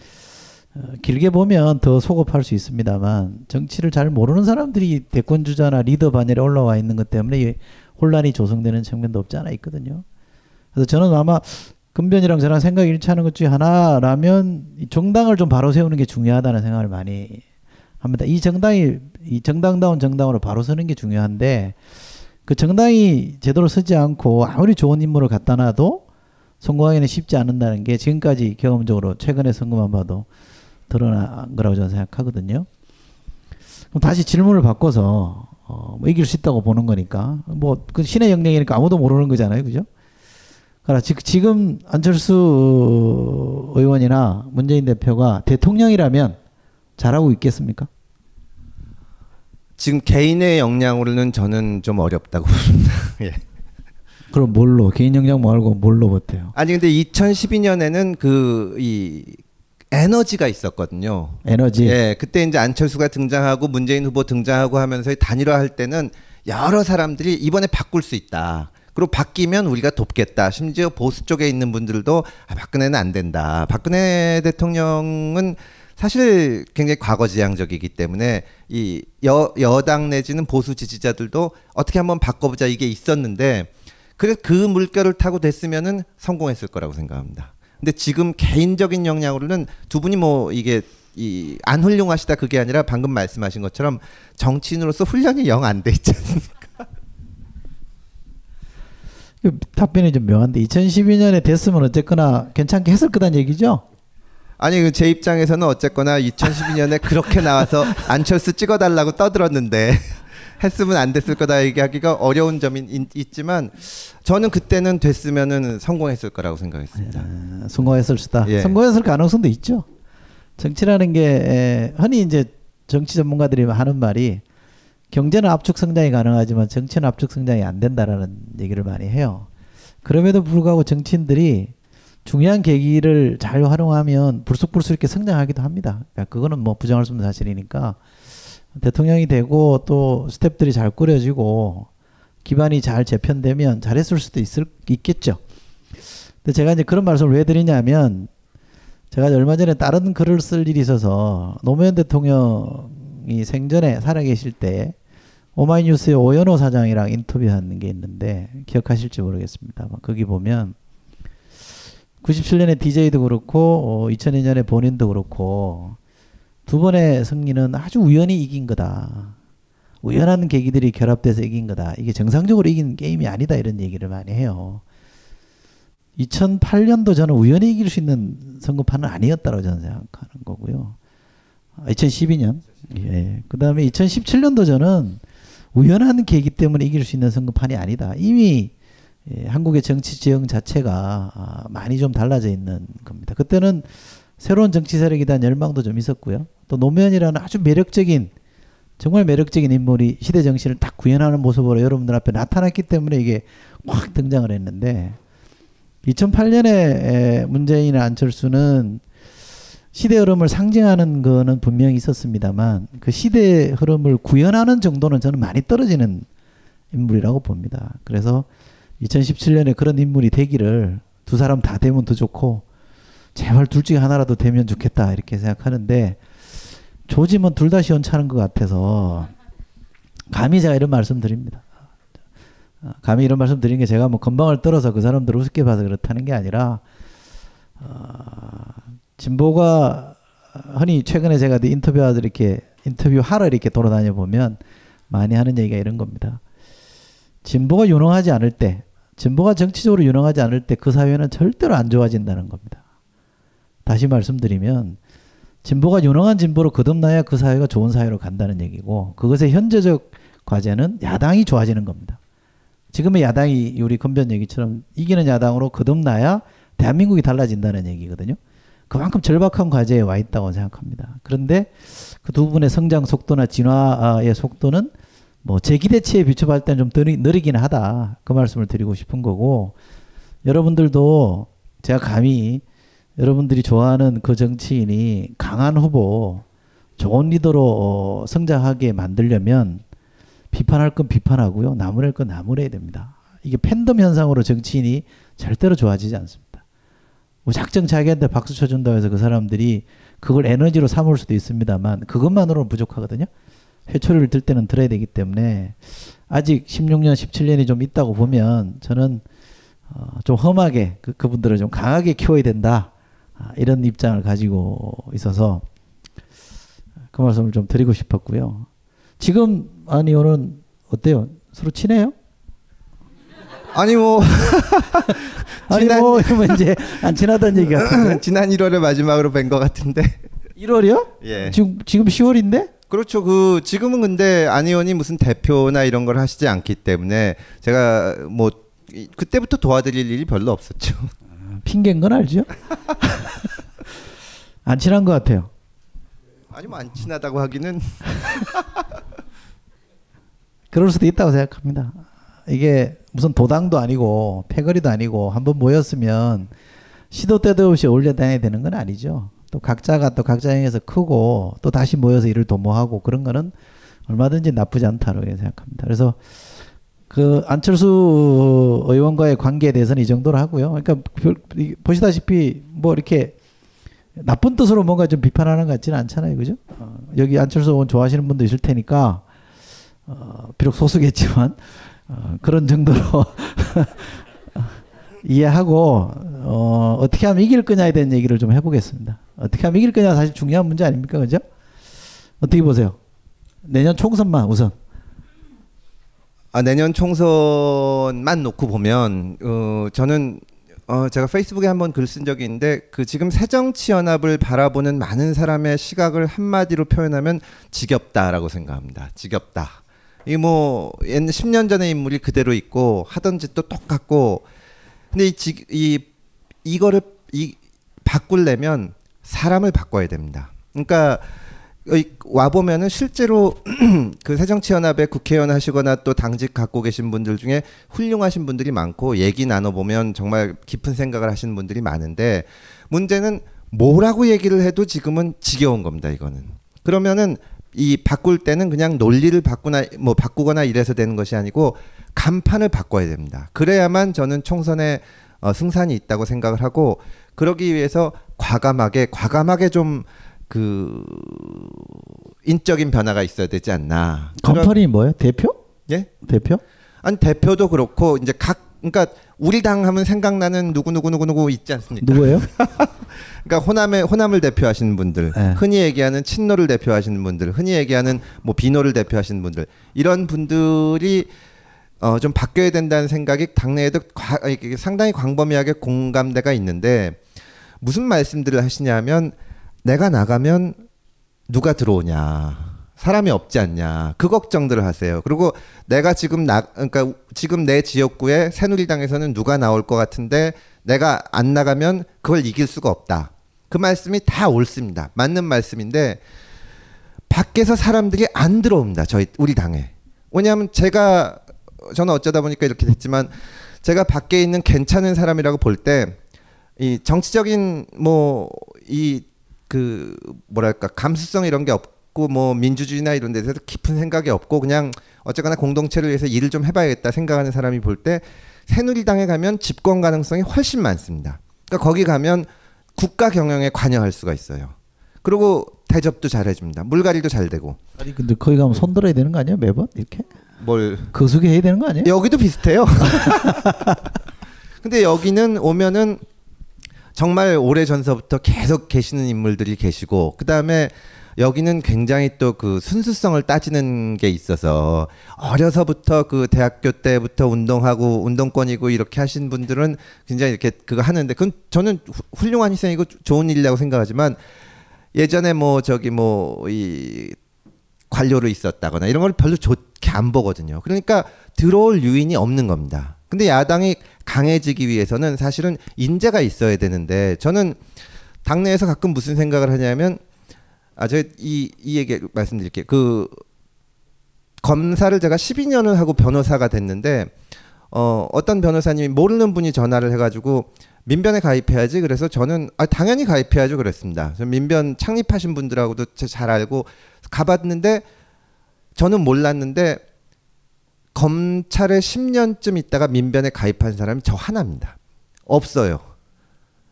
길게 보면 더 소급할 수 있습니다만 정치를 잘 모르는 사람들이 대권 주자나 리더 반열에 올라와 있는 것 때문에 이 혼란이 조성되는 측면도 없지 않아 있거든요. 그래서 저는 아마 금변이랑 저랑 생각이 일치하는 것 중에 하나라면 이 정당을 좀 바로 세우는 게 중요하다는 생각을 많이 합니다. 이 정당이 이 정당다운 정당으로 바로 서는 게 중요한데 그 정당이 제대로 서지 않고 아무리 좋은 인물을 갖다 놔도 성공하기는 쉽지 않는다는 게 지금까지 경험적으로 최근의 선거만 봐도 드러난 거라고 저는 생각하거든요. 그럼 다시 질문을 바꿔서 어, 뭐 이길 수 있다고 보는 거니까 뭐 그 신의 영역이니까 아무도 모르는 거잖아요, 그죠? 그러나 지- 지금 안철수 의원이나 문재인 대표가 대통령이라면 잘하고 있겠습니까? 지금 개인의 역량으로는 저는 좀 어렵다고 봅니다. *laughs* 예. 그럼 뭘로 개인 역량 말고 뭘로 버텨요? 아니 근데 2012년에는 그 이 에너지가 있었거든요. 에너지. 예, 그때 이제 안철수가 등장하고 문재인 후보 등장하고 하면서 단일화할 때는 여러 사람들이 이번에 바꿀 수 있다. 그리고 바뀌면 우리가 돕겠다. 심지어 보수 쪽에 있는 분들도 아, 박근혜는 안 된다. 박근혜 대통령은 사실 굉장히 과거지향적이기 때문에 이 여, 여당 내지는 보수 지지자들도 어떻게 한번 바꿔보자 이게 있었는데 그래서 그 물결을 타고 됐으면은 성공했을 거라고 생각합니다. 근데 지금 개인적인 역량으로는 두 분이 뭐 이게 이안 훌륭하시다 그게 아니라 방금 말씀하신 것처럼 정치인으로서 훈련이 영 안 돼 있지 않습니까? *laughs* 그 답변이 좀 묘한데 2012년에 됐으면 어쨌거나 괜찮게 했을 거란 얘기죠? 아니 그제 입장에서는 어쨌거나 2012년에 그렇게 나와서 안철수 찍어달라고 떠들었는데 *laughs* 했으면 안 됐을 거다 얘기하기가 어려운 점이 있, 있지만 저는 그때는 됐으면은 성공했을 거라고 생각했습니다. 아, 성공했을 수다. 예. 성공했을 가능성도 있죠. 정치라는 게 에, 흔히 이제 정치 전문가들이 하는 말이 경제는 압축 성장이 가능하지만 정치는 압축 성장이 안 된다라는 얘기를 많이 해요. 그럼에도 불구하고 정치인들이 중요한 계기를 잘 활용하면 불쑥불쑥 이렇게 성장하기도 합니다. 그러니까 그거는 뭐 부정할 수 없는 사실이니까 대통령이 되고 또 스텝들이 잘 꾸려지고 기반이 잘 재편되면 잘했을 수도 있을 있겠죠. 근데 제가 이제 그런 말씀을 왜 드리냐면 제가 얼마 전에 다른 글을 쓸 일이 있어서 노무현 대통령이 생전에 살아계실 때 오마이뉴스의 오연호 사장이랑 인터뷰하는 게 있는데 기억하실지 모르겠습니다. 거기 보면 97년에 DJ도 그렇고 어, 2002년에 본인도 그렇고 두 번의 승리는 아주 우연히 이긴 거다. 우연한 계기들이 결합돼서 이긴 거다. 이게 정상적으로 이긴 게임이 아니다 이런 얘기를 많이 해요. 2008년도 저는 우연히 이길 수 있는 선거판은 아니었다고 저는 생각하는 거고요. 2012년. 예. 그 다음에 2017년도 저는 우연한 계기 때문에 이길 수 있는 선거판이 아니다. 이미 예, 한국의 정치 지형 자체가 아, 많이 좀 달라져 있는 겁니다. 그때는 새로운 정치 세력에 대한 열망도 좀 있었고요. 또 노무현이라는 아주 매력적인 정말 매력적인 인물이 시대 정신을 딱 구현하는 모습으로 여러분들 앞에 나타났기 때문에 이게 확 등장을 했는데 2008년에 문재인이나 안철수는 시대 흐름을 상징하는 거는 분명히 있었습니다만 그 시대 흐름을 구현하는 정도는 저는 많이 떨어지는 인물이라고 봅니다. 그래서 2017년에 그런 인물이 되기를 두 사람 다 되면 더 좋고 제발 둘 중에 하나라도 되면 좋겠다 이렇게 생각하는데 조짐은 둘 다 시원찮은 것 같아서 감히 제가 이런 말씀 드립니다. 어, 감히 이런 말씀 드린 게 제가 뭐 건방을 떨어서 그 사람들 우습게 봐서 그렇다는 게 아니라 어, 진보가 흔히 최근에 제가 인터뷰하들 이렇게 인터뷰 하러 이렇게 돌아다녀 보면 많이 하는 얘기가 이런 겁니다. 진보가 유능하지 않을 때, 진보가 정치적으로 유능하지 않을 때 그 사회는 절대로 안 좋아진다는 겁니다. 다시 말씀드리면 진보가 유능한 진보로 거듭나야 그 사회가 좋은 사회로 간다는 얘기고 그것의 현재적 과제는 야당이 좋아지는 겁니다. 지금의 야당이 우리 건변 얘기처럼 이기는 야당으로 거듭나야 대한민국이 달라진다는 얘기거든요. 그만큼 절박한 과제에 와 있다고 생각합니다. 그런데 그 두 분의 성장 속도나 진화의 속도는 뭐 제 기대치에 비춰볼 때는 좀 느리, 느리긴 하다. 그 말씀을 드리고 싶은 거고 여러분들도 제가 감히 여러분들이 좋아하는 그 정치인이 강한 후보, 좋은 리더로 어, 성장하게 만들려면 비판할 건 비판하고요. 나무랄 건 나무래야 됩니다. 이게 팬덤 현상으로 정치인이 절대로 좋아지지 않습니다. 무작정 자기한테 박수 쳐준다고 해서 그 사람들이 그걸 에너지로 삼을 수도 있습니다만 그것만으로는 부족하거든요. 회초리를 들 때는 들어야 되기 때문에 아직 16년, 17년이 좀 있다고 보면 저는 어, 좀 험하게 그, 그분들을 좀 강하게 키워야 된다. 아, 이런 입장을 가지고 있어서 그 말씀을 좀 드리고 싶었고요. 지금 아니 오늘 어때요? 서로 친해요? 아니 뭐 *laughs* 아니 지난- 뭐 이러면 이제 안 친하다는 얘기 같은데. *laughs* 지난 1월에 마지막으로 뵌 것 같은데. 1월이요? 예. 지금 지금 10월인데? 그렇죠. 그 지금은 근데 안 의원이 무슨 대표나 이런 걸 하시지 않기 때문에 제가 뭐 이- 그때부터 도와드릴 일이 별로 없었죠. 핑계인 건 알죠? *laughs* 안 친한 것 같아요. 아니 뭐안 친하다고 하기는 *laughs* 그럴 수도 있다고 생각합니다. 이게 무슨 도당도 아니고 패거리도 아니고 한번 모였으면 시도 때도 없이 어울려 다녀야 되는 건 아니죠. 또 각자가 또 각자 행에서 크고 또 다시 모여서 일을 도모하고 그런 거는 얼마든지 나쁘지 않다고 생각합니다. 그래서 그 안철수 의원과의 관계에 대해서는 이 정도로 하고요. 그러니까 보시다시피 뭐 이렇게 나쁜 뜻으로 뭔가 좀 비판하는 것 같지는 않잖아요, 그죠? 어, 여기 안철수 의원 좋아하시는 분도 있을 테니까 어, 비록 소수겠지만 어, 그런 정도로 *laughs* 이해하고 어, 어떻게 하면 이길 거냐에 대한 얘기를 좀 해보겠습니다. 어떻게 하면 이길 거냐 사실 중요한 문제 아닙니까, 그죠? 어떻게 보세요? 내년 총선만 우선. 아, 내년 총선만 놓고 보면 어, 저는 어, 제가 페이스북에 한번 글 쓴 적이 있는데 그 지금 새정치연합을 바라보는 많은 사람의 시각을 한마디로 표현하면 지겹다라고 생각합니다. 지겹다. 이뭐 10년 전의 인물이 그대로 있고 하던 짓도 똑같고 근데 이, 지, 이 이거를 이 바꾸려면 사람을 바꿔야 됩니다. 그러니까 와 보면은 실제로 *clears throat* 그 새정치연합의 국회의원 하시거나 또 당직 갖고 계신 분들 중에 훌륭하신 분들이 많고 얘기 나눠 보면 정말 깊은 생각을 하시는 분들이 많은데 문제는 뭐라고 얘기를 해도 지금은 지겨운 겁니다. 이거는 그러면은 이 바꿀 때는 그냥 논리를 바꾸나 뭐 바꾸거나 이래서 되는 것이 아니고 간판을 바꿔야 됩니다. 그래야만 저는 총선에 어, 승산이 있다고 생각을 하고 그러기 위해서 과감하게 과감하게 좀 그 인적인 변화가 있어야 되지 않나. 간판이 뭐예요? 대표? 예? 대표? 아니 대표도 그렇고 이제 각 그러니까 우리 당 하면 생각나는 누구 누구 누구 누구 있지 않습니까? 누구예요? *laughs* 그러니까 호남의 호남을 대표하시는 분들, 네. 흔히 얘기하는 친노를 대표하시는 분들, 흔히 얘기하는 뭐 비노를 대표하시는 분들 이런 분들이 어, 좀 바뀌어야 된다는 생각이 당내에도 과- 상당히 광범위하게 공감대가 있는데 무슨 말씀들을 하시냐면 내가 나가면 누가 들어오냐 사람이 없지 않냐 그 걱정들을 하세요. 그리고 내가 지금 나 그러니까 지금 내 지역구에 새누리당에서는 누가 나올 것 같은데 내가 안 나가면 그걸 이길 수가 없다. 그 말씀이 다 옳습니다. 맞는 말씀인데 밖에서 사람들이 안 들어옵니다. 저희 우리 당에. 왜냐하면 제가 저는 어쩌다 보니까 이렇게 됐지만 제가 밖에 있는 괜찮은 사람이라고 볼 때 이 정치적인 뭐 이 그 뭐랄까 감수성 이런 게 없고 뭐 민주주의나 이런 데서 깊은 생각이 없고 그냥 어쨌거나 공동체를 위해서 일을 좀 해봐야겠다 생각하는 사람이 볼 때 새누리당에 가면 집권 가능성이 훨씬 많습니다. 그러니까 거기 가면 국가 경영에 관여할 수가 있어요. 그리고 대접도 잘 해줍니다. 물갈이도 잘 되고. 아니 근데 거기 가면 손 들어야 되는 거 아니에요 매번 이렇게? 뭘 거수기 해야 되는 거 아니에요? 여기도 비슷해요. *laughs* 근데 여기는 오면은 정말 오래 전서부터 계속 계시는 인물들이 계시고 그 다음에 여기는 굉장히 또 그 순수성을 따지는 게 있어서 어려서부터 그 대학교 때부터 운동하고 운동권이고 이렇게 하신 분들은 굉장히 이렇게 그거 하는데 그건 저는 후- 훌륭한 희생이고 좋은 일이라고 생각하지만 예전에 뭐 저기 뭐 이 관료로 있었다거나 이런 걸 별로 좋게 안 보거든요. 그러니까 들어올 유인이 없는 겁니다. 근데 야당이 강해지기 위해서는 사실은 인재가 있어야 되는데 저는 당내에서 가끔 무슨 생각을 하냐면 아, 제가 이, 이 얘기 말씀드릴게요. 그 검사를 제가 12년을 하고 변호사가 됐는데 어, 어떤 변호사님이 모르는 분이 전화를 해가지고 민변에 가입해야지 그래서 저는 아, 당연히 가입해야죠 그랬습니다. 저 민변 창립하신 분들하고도 제- 잘 알고 가봤는데 저는 몰랐는데 검찰에 10년쯤 있다가 민변에 가입한 사람이 저 하나입니다. 없어요.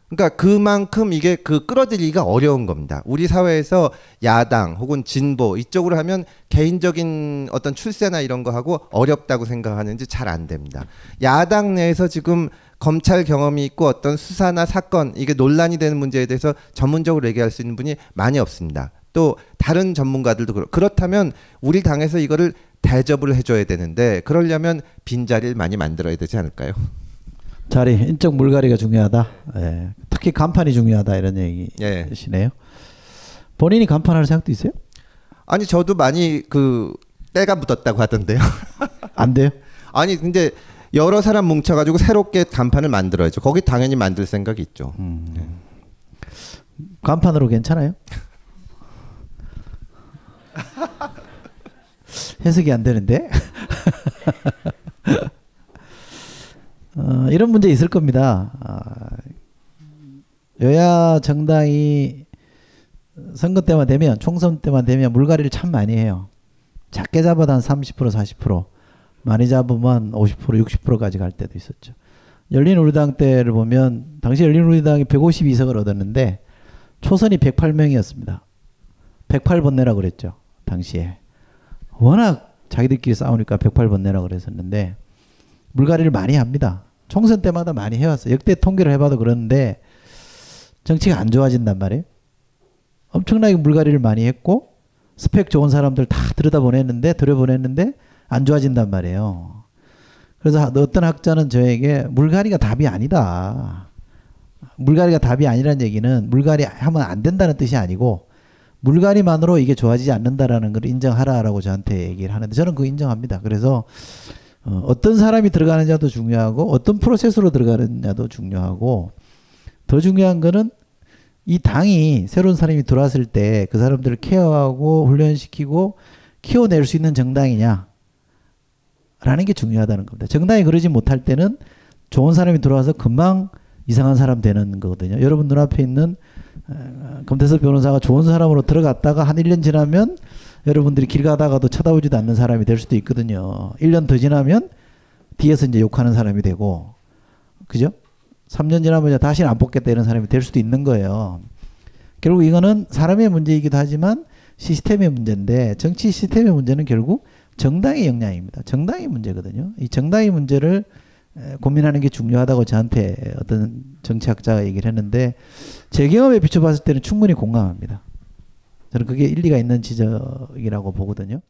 그러니까 그만큼 이게 그 끌어들이기가 어려운 겁니다. 우리 사회에서 야당 혹은 진보 이쪽으로 하면 개인적인 어떤 출세나 이런 거 하고 어렵다고 생각하는지 잘 안 됩니다. 야당 내에서 지금 검찰 경험이 있고 어떤 수사나 사건 이게 논란이 되는 문제에 대해서 전문적으로 얘기할 수 있는 분이 많이 없습니다. 또 다른 전문가들도 그렇 그렇다면 우리 당에서 이거를 대접을 해줘야 되는데 그러려면 빈자리를 많이 만들어야 되지 않을까요? 자리 인적 물갈이가 중요하다. 예. 특히 간판이 중요하다 이런 예. 얘기시네요. 본인이 간판할 생각도 있어요? 아니 저도 많이 그 때가 묻었다고 하던데요. *laughs* 안 돼요? 아니 근데 여러 사람 뭉쳐가지고 새롭게 간판을 만들어야죠. 거기 당연히 만들 생각이 있죠. 간판으로 괜찮아요? *laughs* 해석이 안 되는데. *laughs* 어, 이런 문제 있을 겁니다. 아, 여야 정당이 선거 때만 되면 총선 때만 되면 물갈이를 참 많이 해요. 작게 잡아도 한 30% 40% 많이 잡으면 50% 60%까지 갈 때도 있었죠. 열린우리당 때를 보면 당시 열린우리당이 152석을 얻었는데 초선이 108명이었습니다. 108번 내라 그랬죠. 당시에. 워낙 자기들끼리 싸우니까 108번 내라 그랬었는데 물갈이를 많이 합니다. 총선 때마다 많이 해왔어요. 역대 통계를 해봐도 그러는데 정치가 안 좋아진단 말이에요. 엄청나게 물갈이를 많이 했고 스펙 좋은 사람들 다 들여다보냈는데 들여보냈는데 안 좋아진단 말이에요. 그래서 어떤 학자는 저에게 물갈이가 답이 아니다. 물갈이가 답이 아니라는 얘기는 물갈이 하면 안 된다는 뜻이 아니고 물갈이만으로 이게 좋아지지 않는다라는 걸 인정하라라고 저한테 얘기를 하는데 저는 그거 인정합니다. 그래서 어, 어떤 사람이 들어가느냐도 중요하고 어떤 프로세스로 들어가느냐도 중요하고 더 중요한 거는 이 당이 새로운 사람이 들어왔을 때 그 사람들을 케어하고 훈련시키고 키워낼 수 있는 정당이냐 라는 게 중요하다는 겁니다. 정당이 그러지 못할 때는 좋은 사람이 들어와서 금방 이상한 사람 되는 거거든요. 여러분 눈앞에 있는 어, 검태섭 변호사가 좋은 사람으로 들어갔다가 한 1년 지나면 여러분들이 길 가다가도 쳐다보지도 않는 사람이 될 수도 있거든요. 1년 더 지나면 뒤에서 이제 욕하는 사람이 되고 그죠? 3년 지나면 이제 다시는 안 뽑겠다 이런 사람이 될 수도 있는 거예요. 결국 이거는 사람의 문제이기도 하지만 시스템의 문제인데 정치 시스템의 문제는 결국 정당의 역량입니다. 정당의 문제거든요. 이 정당의 문제를 에, 고민하는 게 중요하다고 저한테 어떤 정치학자가 얘기를 했는데 제 경험에 비춰봤을 때는 충분히 공감합니다. 저는 그게 일리가 있는 지적이라고 보거든요.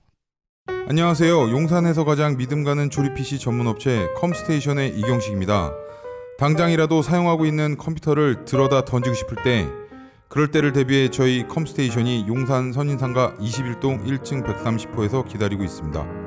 안녕하세요. 용산에서 가장 믿음 가는 조립 PC 전문 업체 컴스테이션의 이경식입니다. 당장이라도 사용하고 있는 컴퓨터를 들어다 던지고 싶을 때 그럴 때를 대비해 저희 컴스테이션이 용산 선인상가 21동 1층 130호에서 기다리고 있습니다.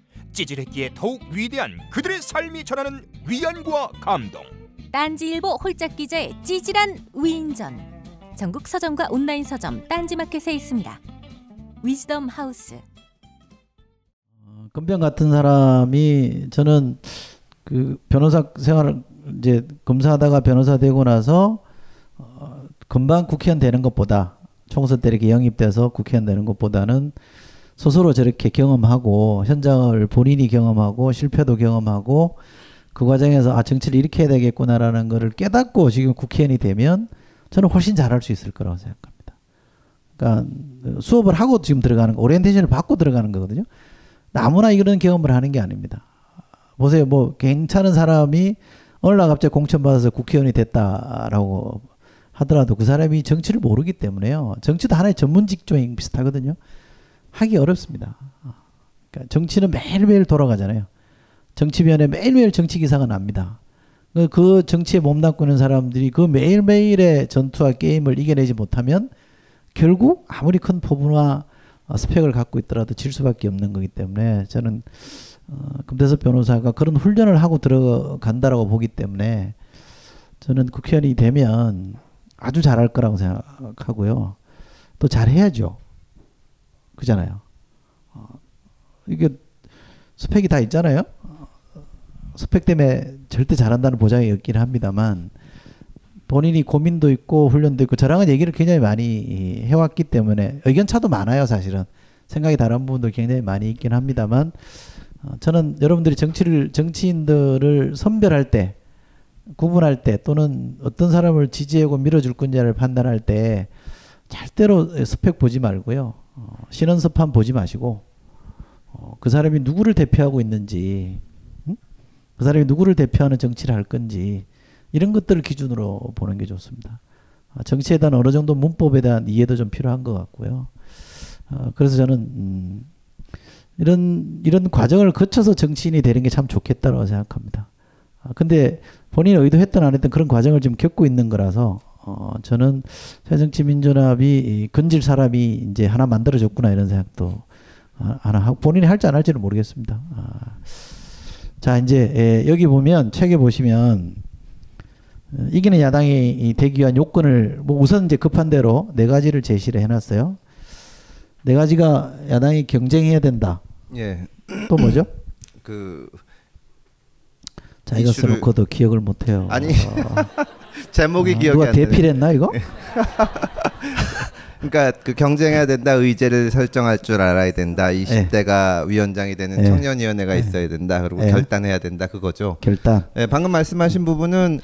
찌질했기에 더욱 위대한 그들의 삶이 전하는 위안과 감동. 딴지일보 홀짝 기자의 찌질한 위인전. 전국 서점과 온라인 서점 딴지마켓에 있습니다. 위즈덤 하우스. 건병 같은 사람이 저는 그 변호사 생활을 이제 검사하다가 변호사 되고 나서 어, 금방 국회의원 되는 것보다 총선 때 이렇게 영입돼서 국회의원 되는 것보다는 스스로 저렇게 경험하고 현장을 본인이 경험하고 실패도 경험하고 그 과정에서 아 정치를 이렇게 해야 되겠구나라는 거를 깨닫고 지금 국회의원이 되면 저는 훨씬 잘할 수 있을 거라고 생각합니다. 그러니까 수업을 하고 지금 들어가는 거, 오리엔테이션을 받고 들어가는 거거든요. 아무나 이런 경험을 하는 게 아닙니다. 보세요, 뭐 괜찮은 사람이 어느 날 갑자기 공천 받아서 국회의원이 됐다라고 하더라도 그 사람이 정치를 모르기 때문에요. 정치도 하나의 전문 직종이 비슷하거든요. 하기 어렵습니다. 그러니까 정치는 매일매일 돌아가잖아요. 정치면에 매일매일 정치 기사가 납니다. 그- 그 정치에 몸담고 있는 사람들이 그 매일매일의 전투와 게임을 이겨내지 못하면 결국 아무리 큰 포부나 어, 스펙을 갖고 있더라도 질 수밖에 없는 거기 때문에 저는 어, 금태섭 변호사가 그런 훈련을 하고 들어간다라고 보기 때문에 저는 국회의원이 되면 아주 잘할 거라고 생각하고요. 또 잘해야죠. 그잖아요. 어, 이게 스펙이 다 있잖아요. 스펙 때문에 절대 잘한다는 보장이 없긴 합니다만 본인이 고민도 있고 훈련도 있고 저랑은 얘기를 굉장히 많이 해왔기 때문에 의견 차도 많아요 사실은 생각이 다른 부분도 굉장히 많이 있긴 합니다만 어, 저는 여러분들이 정치를 정치인들을 선별할 때 구분할 때 또는 어떤 사람을 지지하고 밀어줄 건지를 판단할 때 절대로 스펙 보지 말고요 어, 신원섭한 보지 마시고 어, 그 사람이 누구를 대표하고 있는지 응? 그 사람이 누구를 대표하는 정치를 할 건지 이런 것들을 기준으로 보는 게 좋습니다. 아, 정치에 대한 어느 정도 문법에 대한 이해도 좀 필요한 것 같고요. 어, 그래서 저는 음, 이런 이런 과정을 거쳐서 정치인이 되는 게 참 좋겠다고 생각합니다. 아, 근데 본인이 의도했던 안 했던 그런 과정을 지금 겪고 있는 거라서 어, 저는 새정치민주연합이 이 건질 사람이 이제 하나 만들어졌구나 이런 생각도 아, 하나 하고 본인이 할지 안 할지는 모르겠습니다. 아, 자 이제 예, 여기 보면 책에 보시면 어, 이기는 야당이 되기 위한 요건을 뭐 우선 이제 급한 대로 네 가지를 제시를 해놨어요. 네 가지가 야당이 경쟁해야 된다. 예. 또 뭐죠? 그 자기가 이슈를- 써놓고도 기억을 못해요. 아니 어. *laughs* *laughs* 제목이 어, 기억이 누가 안. 대필했나 이거? *laughs* 그러니까 그 경쟁해야 된다 의제를 설정할 줄 알아야 된다 20대가 위원장이 되는 네. 청년위원회가 있어야 된다 그리고 네. 결단해야 된다 그거죠. 결단. 네, 방금 말씀하신 부분은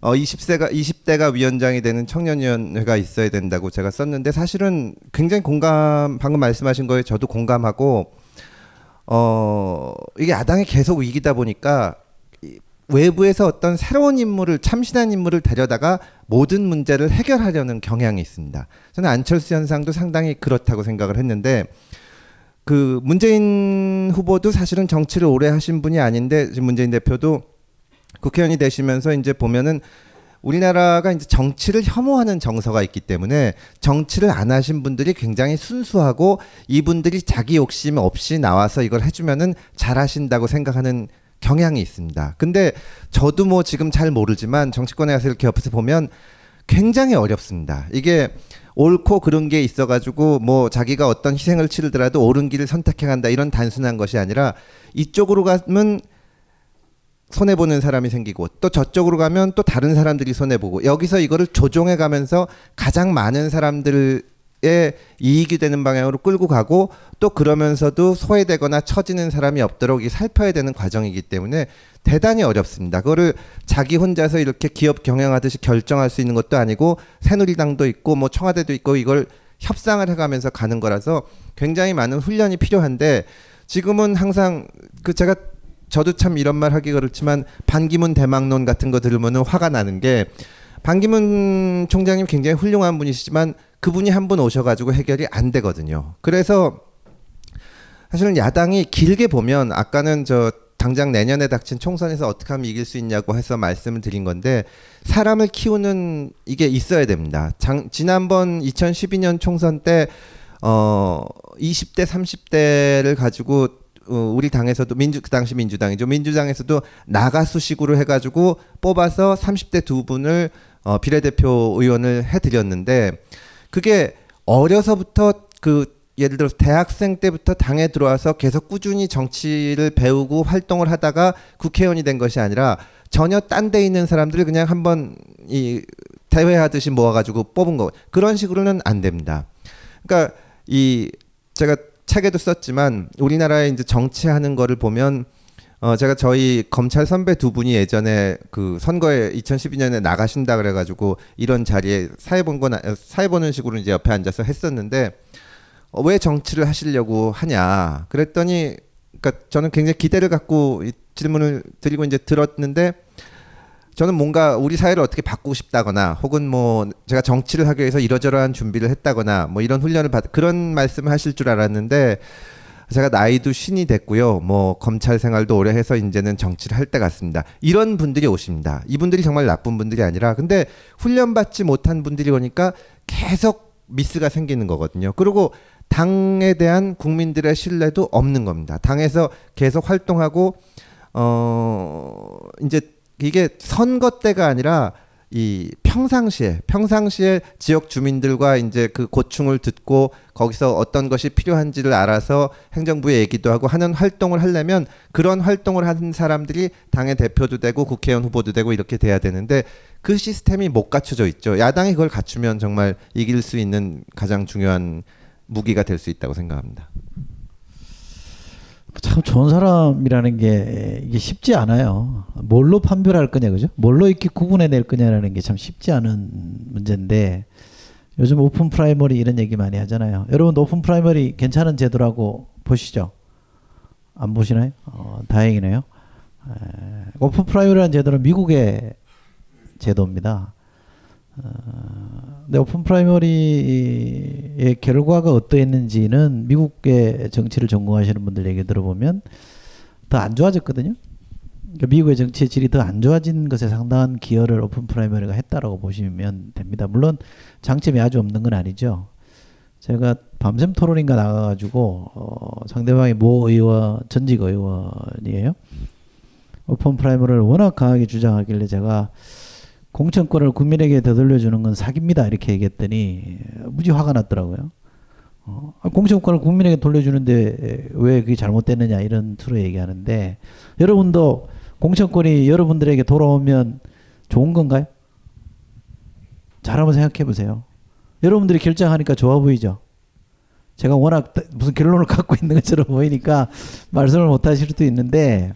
어 20세가 20대가 위원장이 되는 청년위원회가 있어야 된다고 제가 썼는데 사실은 굉장히 공감 방금 말씀하신 거에 저도 공감하고 어 이게 야당이 계속 위기다 보니까 이 외부에서 어떤 새로운 인물을 참신한 인물을 데려다가 모든 문제를 해결하려는 경향이 있습니다. 저는 안철수 현상도 상당히 그렇다고 생각을 했는데 그 문재인 후보도 사실은 정치를 오래 하신 분이 아닌데 문재인 대표도 국회의원이 되시면서 이제 보면은 우리나라가 이제 정치를 혐오하는 정서가 있기 때문에 정치를 안 하신 분들이 굉장히 순수하고 이분들이 자기 욕심 없이 나와서 이걸 해주면은 잘하신다고 생각하는 경향이 있습니다. 근데 저도 뭐 지금 잘 모르지만 정치권에 가서 이렇게 옆에서 보면 굉장히 어렵습니다. 이게 옳고 그른 게 있어가지고 뭐 자기가 어떤 희생을 치르더라도 옳은 길을 선택해 간다 이런 단순한 것이 아니라 이쪽으로 가면 손해 보는 사람이 생기고 또 저쪽으로 가면 또 다른 사람들이 손해 보고 여기서 이거를 조종해 가면서 가장 많은 사람들 의 이익이 되는 방향으로 끌고 가고 또 그러면서도 소외되거나 처지는 사람이 없도록 이 살펴야 되는 과정이기 때문에 대단히 어렵습니다. 그거를 자기 혼자서 이렇게 기업 경영하듯이 결정할 수 있는 것도 아니고 새누리당도 있고 뭐 청와대도 있고 이걸 협상을 해가면서 가는 거라서 굉장히 많은 훈련이 필요한데 지금은 항상 그 제가 저도 참 이런 말 하기 그렇지만 반기문 대망론 같은 거 들으면은 화가 나는 게 반기문 총장님 굉장히 훌륭한 분이시지만 그분이 한 분 오셔가지고 해결이 안 되거든요. 그래서 사실은 야당이 길게 보면 아까는 저 당장 내년에 닥친 총선에서 어떻게 하면 이길 수 있냐고 해서 말씀을 드린 건데 사람을 키우는 이게 있어야 됩니다. 장, 지난번 2012년 총선 때 어, 20대 30대를 가지고 어, 우리 당에서도 민주 그 당시 민주당이죠. 민주당에서도 나가수식으로 해가지고 뽑아서 30대 두 분을 어, 비례대표 의원을 해드렸는데 그게 어려서부터 그 예를 들어서 대학생 때부터 당에 들어와서 계속 꾸준히 정치를 배우고 활동을 하다가 국회의원이 된 것이 아니라 전혀 딴 데 있는 사람들을 그냥 한번 이 대회하듯이 모아가지고 뽑은 거 그런 식으로는 안 됩니다. 그러니까 이 제가 책에도 썼지만 우리나라의 이제 정치하는 거를 보면 어 제가 저희 검찰 선배 두 분이 예전에 그 선거에 2012년에 나가신다 그래가지고 이런 자리에 사회 본건 사회 보는 식으로 이제 옆에 앉아서 했었는데 어, 왜 정치를 하시려고 하냐? 그랬더니 그러니까 저는 굉장히 기대를 갖고 이 질문을 드리고 이제 들었는데 저는 뭔가 우리 사회를 어떻게 바꾸고 싶다거나 혹은 뭐 제가 정치를 하기 위해서 이러저러한 준비를 했다거나 뭐 이런 훈련을 받 그런 말씀을 하실 줄 알았는데 제가 나이도 신이 됐고요. 뭐 검찰 생활도 오래 해서 이제는 정치를 할 때 같습니다. 이런 분들이 오십니다. 이분들이 정말 나쁜 분들이 아니라 근데 훈련 받지 못한 분들이 오니까 계속 미스가 생기는 거거든요. 그리고 당에 대한 국민들의 신뢰도 없는 겁니다. 당에서 계속 활동하고 어 이제 이게 선거 때가 아니라 이 평상시에 평상시에 지역 주민들과 이제 그 고충을 듣고 거기서 어떤 것이 필요한지를 알아서 행정부에 얘기도 하고 하는 활동을 하려면 그런 활동을 하는 사람들이 당의 대표도 되고 국회의원 후보도 되고 이렇게 돼야 되는데 그 시스템이 못 갖춰져 있죠. 야당이 그걸 갖추면 정말 이길 수 있는 가장 중요한 무기가 될 수 있다고 생각합니다. 참 좋은 사람이라는 게 이게 쉽지 않아요. 뭘로 판별할 거냐, 그죠? 뭘로 이렇게 구분해낼 거냐라는 게 참 쉽지 않은 문제인데 요즘 open primary 이런 얘기 많이 하잖아요. 여러분 open primary 괜찮은 제도라고 보시죠? 안 보시나요? 어, 다행이네요. 에, open primary라는 제도는 미국의 제도입니다. 어, 근데 open primary의 결과가 어떠했는지는 미국의 정치를 전공하시는 분들 얘기 들어보면 더 안 좋아졌거든요. 그러니까 미국의 정치의 질이 더 안 좋아진 것에 상당한 기여를 open primary가 했다라고 보시면 됩니다. 물론 장점이 아주 없는 건 아니죠. 제가 밤샘 토론인가 나가가지고 어, 상대방이 모 의원 전직 의원이에요. open primary를 워낙 강하게 주장하길래 제가 공천권을 국민에게 되돌려주는 건 사기입니다. 이렇게 얘기했더니 무지 화가 났더라고요. 어, 공천권을 국민에게 돌려주는데 왜 그게 잘못됐느냐 이런 투로 얘기하는데 여러분도 공천권이 여러분들에게 돌아오면 좋은 건가요? 잘 한번 생각해 보세요. 여러분들이 결정하니까 좋아 보이죠? 제가 워낙 무슨 결론을 *laughs* 갖고 있는 것처럼 보이니까 말씀을 못 하실 수도 있는데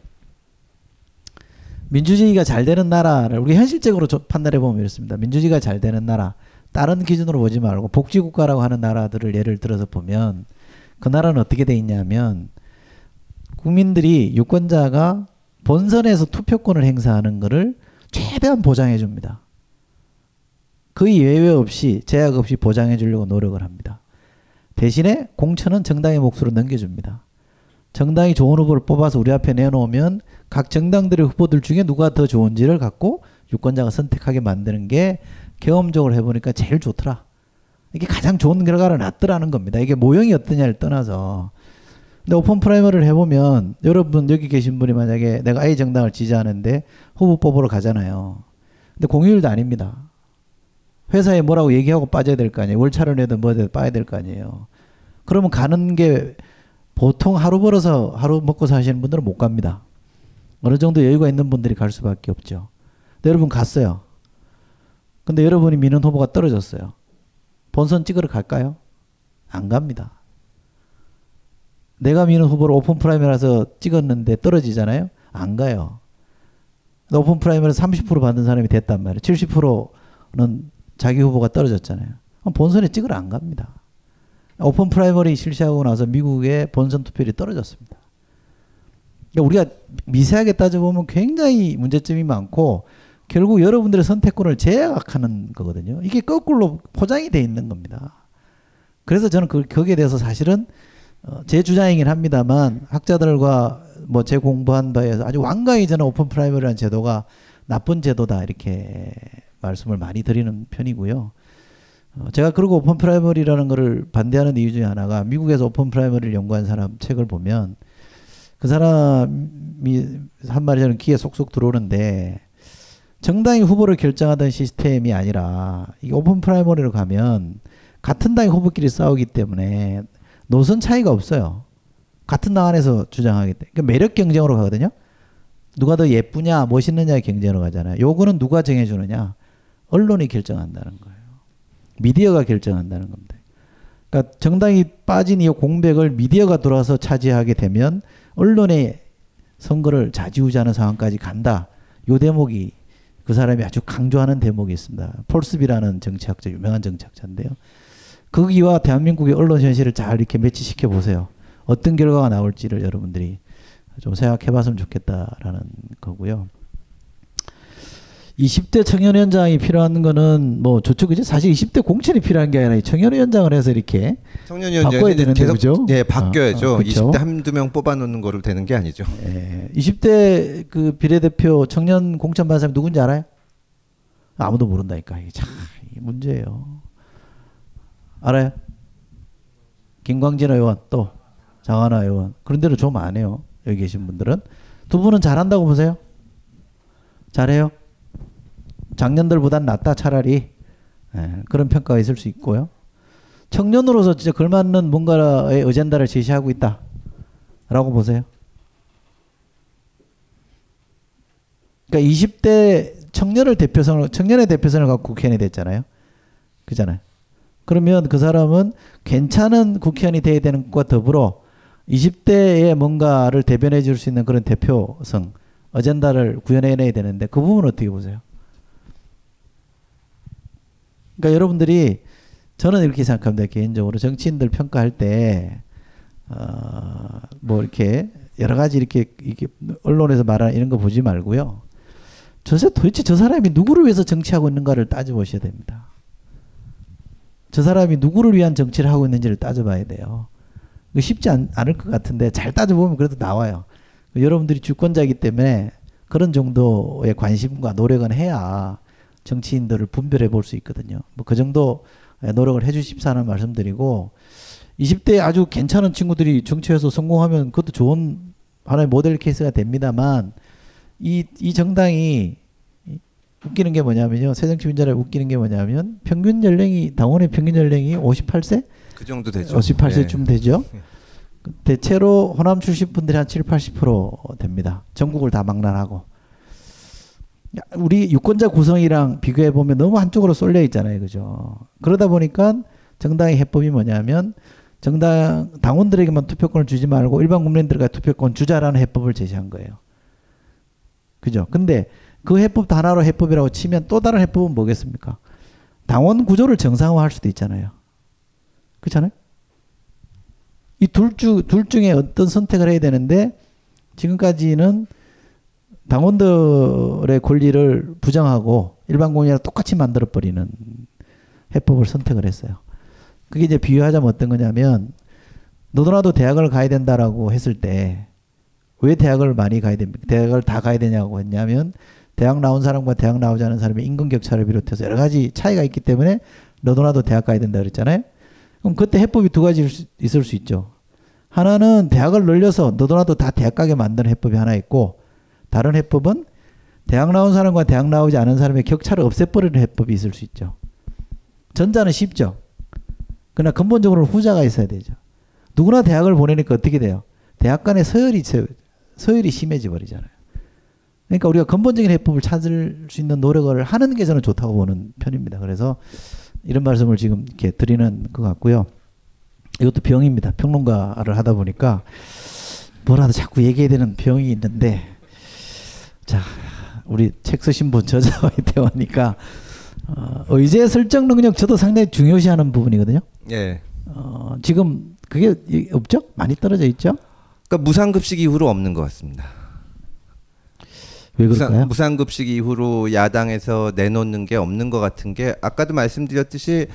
민주주의가 잘 되는 나라를 우리 현실적으로 판단해 보면 이렇습니다. 민주주의가 잘 되는 나라 다른 기준으로 보지 말고 복지국가라고 하는 나라들을 예를 들어서 보면 그 나라는 어떻게 돼 있냐면 국민들이 유권자가 본선에서 투표권을 행사하는 것을 최대한 보장해 줍니다. 거의 예외 없이 제약 없이 보장해 주려고 노력을 합니다. 대신에 공천은 정당의 몫으로 넘겨줍니다. 정당이 좋은 후보를 뽑아서 우리 앞에 내놓으면 각 정당들의 후보들 중에 누가 더 좋은지를 갖고 유권자가 선택하게 만드는 게 경험적으로 해보니까 제일 좋더라. 이게 가장 좋은 결과를 낳더라는 겁니다. 이게 모형이 어떠냐를 떠나서. 근데 오픈 프라이머리를 해보면 여러분 여기 계신 분이 만약에 내가 A 정당을 지지하는데 후보 뽑으러 가잖아요. 근데 공휴일도 아닙니다. 회사에 뭐라고 얘기하고 빠져야 될 거 아니에요. 월차를 내든 뭐든 빼야 될 거 아니에요. 그러면 가는 게 보통 하루 벌어서 하루 먹고 사시는 분들은 못 갑니다. 어느 정도 여유가 있는 분들이 갈 수밖에 없죠. 근데 여러분 갔어요. 근데 여러분이 미는 후보가 떨어졌어요. 본선 찍으러 갈까요? 안 갑니다. 내가 미는 후보를 오픈 프라이머리라서 찍었는데 떨어지잖아요? 안 가요. 오픈 프라이머리를 30% 받는 사람이 됐단 말이에요. 70%는 자기 후보가 떨어졌잖아요. 본선에 찍으러 안 갑니다. 오픈 프라이머리 실시하고 나서 미국의 본선 투표율이 떨어졌습니다. 그러니까 우리가 미세하게 따져보면 굉장히 문제점이 많고 결국 여러분들의 선택권을 제약하는 거거든요. 이게 거꾸로 포장이 돼 있는 겁니다. 그래서 저는 그, 거기에 대해서 사실은 어, 제 주장이긴 합니다만 학자들과 뭐 제 공부한 바에서 아주 완강히 저는 오픈 프라이머리라는 제도가 나쁜 제도다 이렇게 말씀을 많이 드리는 편이고요. 어, 제가 그리고 오픈 프라이머리라는 것을 반대하는 이유 중에 하나가 미국에서 오픈 프라이머리를 연구한 사람 책을 보면 그 사람이 한 말이 저는 귀에 쏙쏙 들어오는데 정당이 후보를 결정하던 시스템이 아니라 이 오픈 프라이머리로 가면 같은 당의 후보끼리 싸우기 때문에 노선 차이가 없어요. 같은 당 안에서 주장하기 때문에 그러니까 매력 경쟁으로 가거든요. 누가 더 예쁘냐 멋있느냐의 경쟁으로 가잖아요. 요거는 누가 정해주느냐 언론이 결정한다는 거예요. 미디어가 결정한다는 겁니다. 그러니까 정당이 빠진 이 공백을 미디어가 들어와서 차지하게 되면 언론의 선거를 좌지우지하는 상황까지 간다. 요 대목이 그 사람이 아주 강조하는 대목이 있습니다. 폴스비라는 정치학자, 유명한 정치학자인데요. 거기와 대한민국의 언론 현실을 잘 이렇게 매치시켜 보세요. 어떤 결과가 나올지를 여러분들이 좀 생각해 봤으면 좋겠다라는 거고요. 20대 청년위원장이 필요한 거는 뭐 좋죠 그죠 사실 20대 공천이 필요한 게 아니라 청년위원장을 해서 이렇게 바꿔야 되는데 계속, 그죠? 예, 바뀌어야죠. 아, 아, 그렇죠? 20대 한두 명 뽑아놓는 거로 되는 게 아니죠. 예, 20대 그 비례대표 청년 공천 받은 사람 누군지 알아요? 아무도 모른다니까 이게 참 문제예요. 알아요? 김광진 의원 또 장하나 의원 그런 데로 좀안 해요. 여기 계신 분들은 두 분은 잘한다고 보세요? 잘해요? 작년들보단 낫다 차라리 예, 그런 평가가 있을 수 있고요. 청년으로서 진짜 걸맞는 뭔가의 어젠다를 제시하고 있다라고 보세요. 그러니까 20대 청년을 대표성을 청년의 대표성을 갖고 국회의원이 됐잖아요. 그잖아요. 그러면 그 사람은 괜찮은 국회의원이 돼야 되는 것과 더불어 20대의 뭔가를 대변해 줄 수 있는 그런 대표성, 어젠다를 구현해내야 되는데 그 부분은 어떻게 보세요? 그러니까 여러분들이 저는 이렇게 생각합니다. 개인적으로 정치인들 평가할 때, 어, 뭐 이렇게 여러 가지 이렇게, 이렇게 언론에서 말하는 이런 거 보지 말고요. 저 도대체 저 사람이 누구를 위해서 정치하고 있는가를 따져보셔야 됩니다. 저 사람이 누구를 위한 정치를 하고 있는지를 따져봐야 돼요. 쉽지 않, 않을 것 같은데 잘 따져보면 그래도 나와요. 여러분들이 주권자이기 때문에 그런 정도의 관심과 노력은 해야 정치인들을 분별해 볼 수 있거든요. 뭐 그 정도 노력을 해 주십사는 말씀드리고 20대 아주 괜찮은 친구들이 정치에서 성공하면 그것도 좋은 하나의 모델 케이스가 됩니다만 이, 이 정당이 웃기는 게 뭐냐면요. 새정치민주를 웃기는 게 뭐냐면 평균 연령이 당원의 평균 연령이 58세? 그 정도 되죠. 58세쯤 네. 되죠. 대체로 호남 출신 분들이 한 7, 80% 됩니다. 전국을 다 망라하고. 우리 유권자 구성이랑 비교해 보면 너무 한쪽으로 쏠려 있잖아요. 그죠? 그러다 보니까 정당의 해법이 뭐냐면 정당 당원들에게만 투표권을 주지 말고 일반 국민들과 투표권 주자라는 해법을 제시한 거예요. 그죠? 근데 그 해법 하나로 해법이라고 치면 또 다른 해법은 뭐겠습니까? 당원 구조를 정상화할 수도 있잖아요. 그렇잖아요? 이 둘 중, 둘 중에 어떤 선택을 해야 되는데 지금까지는 당원들의 권리를 부정하고 일반 국민이랑 똑같이 만들어버리는 해법을 선택을 했어요. 그게 이제 비유하자면 어떤 거냐면 너도나도 대학을 가야 된다라고 했을 때 왜 대학을 많이 가야 됩니까? 대학을 다 가야 되냐고 했냐면 대학 나온 사람과 대학 나오지 않은 사람의 임금 격차를 비롯해서 여러 가지 차이가 있기 때문에 너도나도 대학 가야 된다 그랬잖아요. 그럼 그때 해법이 두 가지 있을 수 있죠. 하나는 대학을 늘려서 너도나도 다 대학 가게 만드는 해법이 하나 있고 다른 해법은 대학 나온 사람과 대학 나오지 않은 사람의 격차를 없애버리는 해법이 있을 수 있죠. 전자는 쉽죠. 그러나 근본적으로 후자가 있어야 되죠. 누구나 대학을 보내니까 어떻게 돼요? 대학 간의 서열이 서열이 심해져 버리잖아요. 그러니까 우리가 근본적인 해법을 찾을 수 있는 노력을 하는 게 저는 좋다고 보는 편입니다. 그래서 이런 말씀을 지금 이렇게 드리는 것 같고요. 이것도 병입니다. 평론가를 하다 보니까 뭐라도 자꾸 얘기해야 되는 병이 있는데 자 우리 책 쓰신 분 저자와의 *laughs* 대화니까 어, 의제 설정 능력 저도 상당히 중요시하는 부분이거든요. 예. 어, 지금 그게 없죠? 많이 떨어져 있죠? 그러니까 무상급식 이후로 없는 것 같습니다. 왜 그럴까요? 무상, 급식 이후로 야당에서 내놓는 게 없는 것 같은 게 아까도 말씀드렸듯이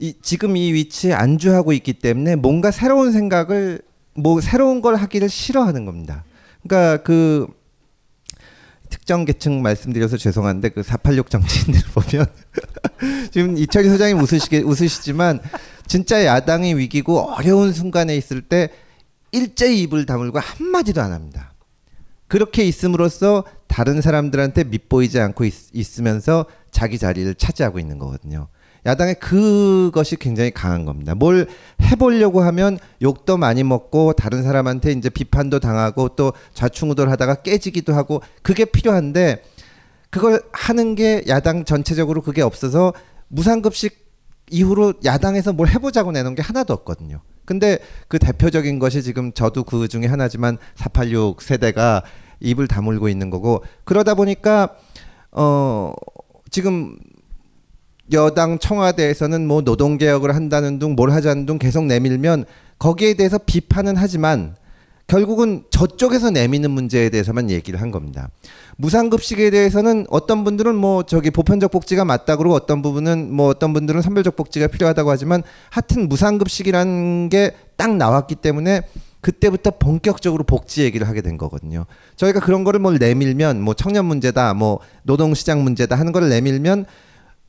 이 지금 이 위치에 안주하고 있기 때문에 뭔가 새로운 생각을 뭐 새로운 걸 하기를 싫어하는 겁니다. 그러니까 그 특정 계층 말씀드려서 죄송한데 그 486 정치인들 *laughs* 보면 *laughs* 지금 이철희 소장님 웃으시게 웃으시지만 진짜 야당이 위기고 어려운 순간에 있을 때 일제히 입을 다물고 한 마디도 안 합니다. 그렇게 있음으로써 다른 사람들한테 밉보이지 않고 있, 으면서 자기 자리를 차지하고 있는 거거든요. 야당의 그것이 굉장히 강한 겁니다. 뭘 해보려고 하면 욕도 많이 먹고 다른 사람한테 이제 비판도 당하고 또 좌충우돌하다가 깨지기도 하고 그게 필요한데 그걸 하는 게 야당 전체적으로 그게 없어서 무상급식 이후로 야당에서 뭘 해보자고 내놓은 게 하나도 없거든요. 근데 그 대표적인 것이 지금 저도 그 중에 하나지만 486 세대가 입을 다물고 있는 거고 그러다 보니까 어 지금 여당 청와대에서는 뭐 노동 개혁을 한다는 둥 뭘 하자는 둥 계속 내밀면 거기에 대해서 비판은 하지만 결국은 저쪽에서 내미는 문제에 대해서만 얘기를 한 겁니다. 무상급식에 대해서는 어떤 분들은 뭐 저기 보편적 복지가 맞다 그러고 어떤 부분은 뭐 어떤 분들은 선별적 복지가 필요하다고 하지만 하여튼 무상급식이라는 게 딱 나왔기 때문에 그때부터 본격적으로 복지 얘기를 하게 된 거거든요. 저희가 그런 거를 뭘 내밀면 뭐 청년 문제다, 뭐 노동시장 문제다 하는 거를 내밀면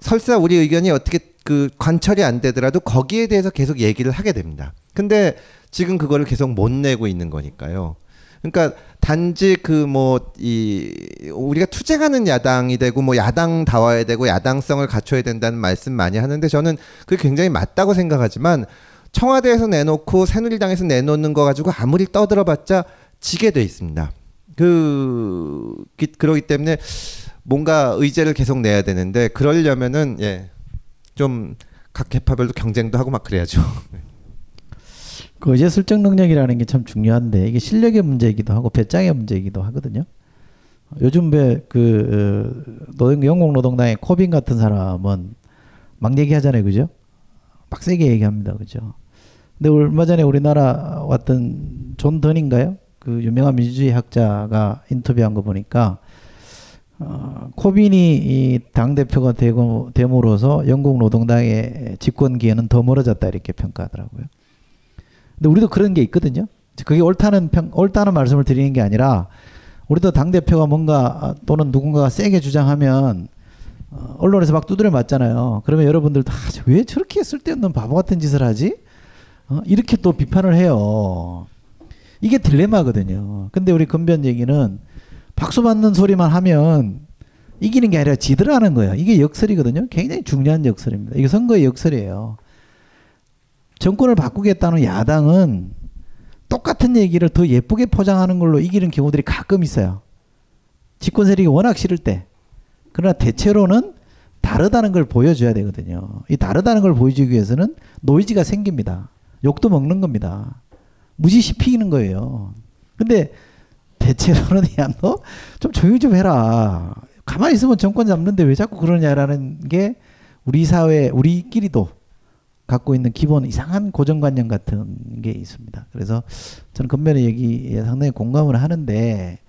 설사 우리 의견이 어떻게 그 관철이 안 되더라도 거기에 대해서 계속 얘기를 하게 됩니다. 근데 지금 그거를 계속 못 내고 있는 거니까요. 그러니까 단지 그 뭐 이 우리가 투쟁하는 야당이 되고 뭐 야당 다워야 되고 야당성을 갖춰야 된다는 말씀 많이 하는데 저는 그게 굉장히 맞다고 생각하지만 청와대에서 내놓고 새누리당에서 내놓는 거 가지고 아무리 떠들어봤자 지게 돼 있습니다. 그 기- 그러기 때문에 뭔가 의제를 계속 내야 되는데 그러려면은 예. 좀 각 개파별로 경쟁도 하고 막 그래야죠. 그 의제 설정 능력이라는 게 참 중요한데 이게 실력의 문제이기도 하고 배짱의 문제이기도 하거든요. 요즘 왜 그 노동 영국 노동당의 코빈 같은 사람은 막 얘기하잖아요, 그죠? 빡세게 얘기합니다, 그죠? 근데 얼마 전에 우리나라 왔던 존 던인가요? 그 유명한 민주주의 학자가 인터뷰한 거 보니까 어, 코빈이 이 당 대표가 되고 됨으로써 영국 노동당의 집권 기회는 더 멀어졌다 이렇게 평가하더라고요. 근데 우리도 그런 게 있거든요. 그게 옳다는 평, 옳다는 말씀을 드리는 게 아니라 우리도 당 대표가 뭔가 또는 누군가가 세게 주장하면 어, 언론에서 막 두드려 맞잖아요. 그러면 여러분들도 아, 왜 저렇게 쓸데없는 바보 같은 짓을 하지? 어, 이렇게 또 비판을 해요. 이게 딜레마거든요. 근데 우리 건변 얘기는 박수 받는 소리만 하면 이기는 게 아니라 지더라는 거예요. 이게 역설이거든요. 굉장히 중요한 역설입니다. 이게 선거의 역설이에요. 정권을 바꾸겠다는 야당은 똑같은 얘기를 더 예쁘게 포장하는 걸로 이기는 경우들이 가끔 있어요. 집권 세력이 워낙 싫을 때. 그러나 대체로는 다르다는 걸 보여줘야 되거든요. 이 다르다는 걸 보여주기 위해서는 노이즈가 생깁니다. 욕도 먹는 겁니다. 무지시피는 거예요. 근데 대체로는 야너 좀 조용히 좀 해라. 가만히 있으면 정권 잡는데 왜 자꾸 그러냐라는 게 우리 사회 우리끼리도 갖고 있는 기본 이상한 고정관념 같은 게 있습니다. 그래서 저는 건면의 얘기에 상당히 공감을 하는데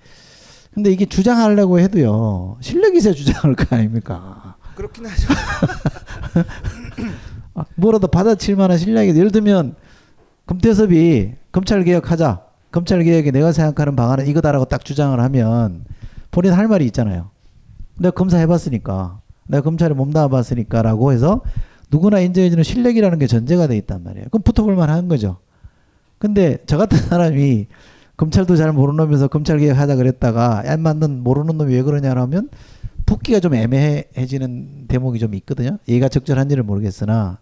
근데 이게 주장하려고 해도요 실력 있어야 주장할 거 아닙니까? 그렇긴 하죠. *laughs* 아, 뭐라도 받아칠 만한 실력이 예를 들면 금태섭이 검찰 개혁하자 검찰 개혁에 내가 생각하는 방안은 이거다라고 딱 주장을 하면 본인 할 말이 있잖아요. 내가 검사 해봤으니까 내가 검찰에 몸담아봤으니까라고 해서 누구나 인정해주는 실력이라는 게 전제가 돼 있단 말이에요. 그럼 붙어볼 만한 거죠. 근데 저 같은 사람이 검찰도 잘 모르는 놈에서 검찰 개혁하자 그랬다가 야 만든 모르는 놈이 왜 그러냐라면 붙기가 좀 애매해지는 대목이 좀 있거든요. 얘가 적절한지를 모르겠으나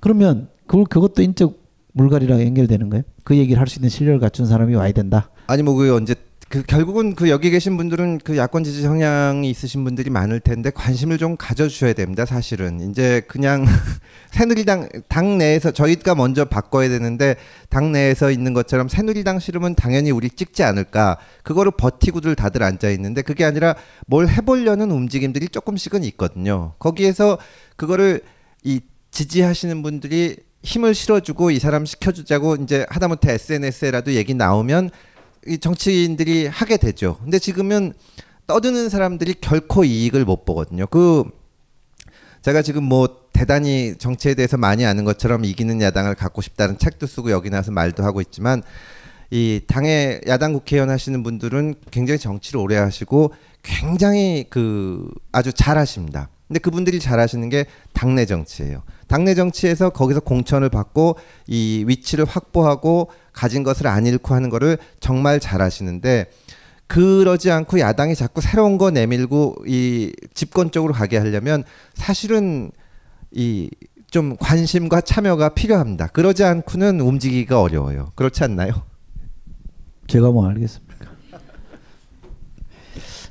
그러면 그걸 그것도 인적 물갈이랑 연결되는 거예요. 그 얘기를 할 수 있는 실력을 갖춘 사람이 와야 된다. 아니 뭐 그 언제 그 결국은 그 여기 계신 분들은 그 야권 지지 성향이 있으신 분들이 많을 텐데 관심을 좀 가져주셔야 됩니다. 사실은 이제 그냥 *laughs* 새누리당 당 내에서 저희가 먼저 바꿔야 되는데 당 내에서 있는 것처럼 새누리당 싫으면 당연히 우리 찍지 않을까 그거를 버티고들 다들 앉아 있는데 그게 아니라 뭘 해보려는 움직임들이 조금씩은 있거든요. 거기에서 그거를 이 지지하시는 분들이 힘을 실어주고 이 사람 시켜주자고 이제 하다못해 SNS에라도 얘기 나오면 이 정치인들이 하게 되죠. 근데 지금은 떠드는 사람들이 결코 이익을 못 보거든요. 그 제가 지금 뭐 대단히 정치에 대해서 많이 아는 것처럼 이기는 야당을 갖고 싶다는 책도 쓰고 여기 나와서 말도 하고 있지만 이 당의 야당 국회의원 하시는 분들은 굉장히 정치를 오래 하시고 굉장히 그 아주 잘하십니다. 근데 그분들이 잘하시는 게 당내 정치예요. 당내 정치에서 거기서 공천을 받고 이 위치를 확보하고 가진 것을 안 잃고 하는 거를 정말 잘하시는데 그러지 않고 야당이 자꾸 새로운 거 내밀고 이 집권 쪽으로 가게 하려면 사실은 이 좀 관심과 참여가 필요합니다. 그러지 않고는 움직이기가 어려워요. 그렇지 않나요? 제가 뭐 알겠습니까?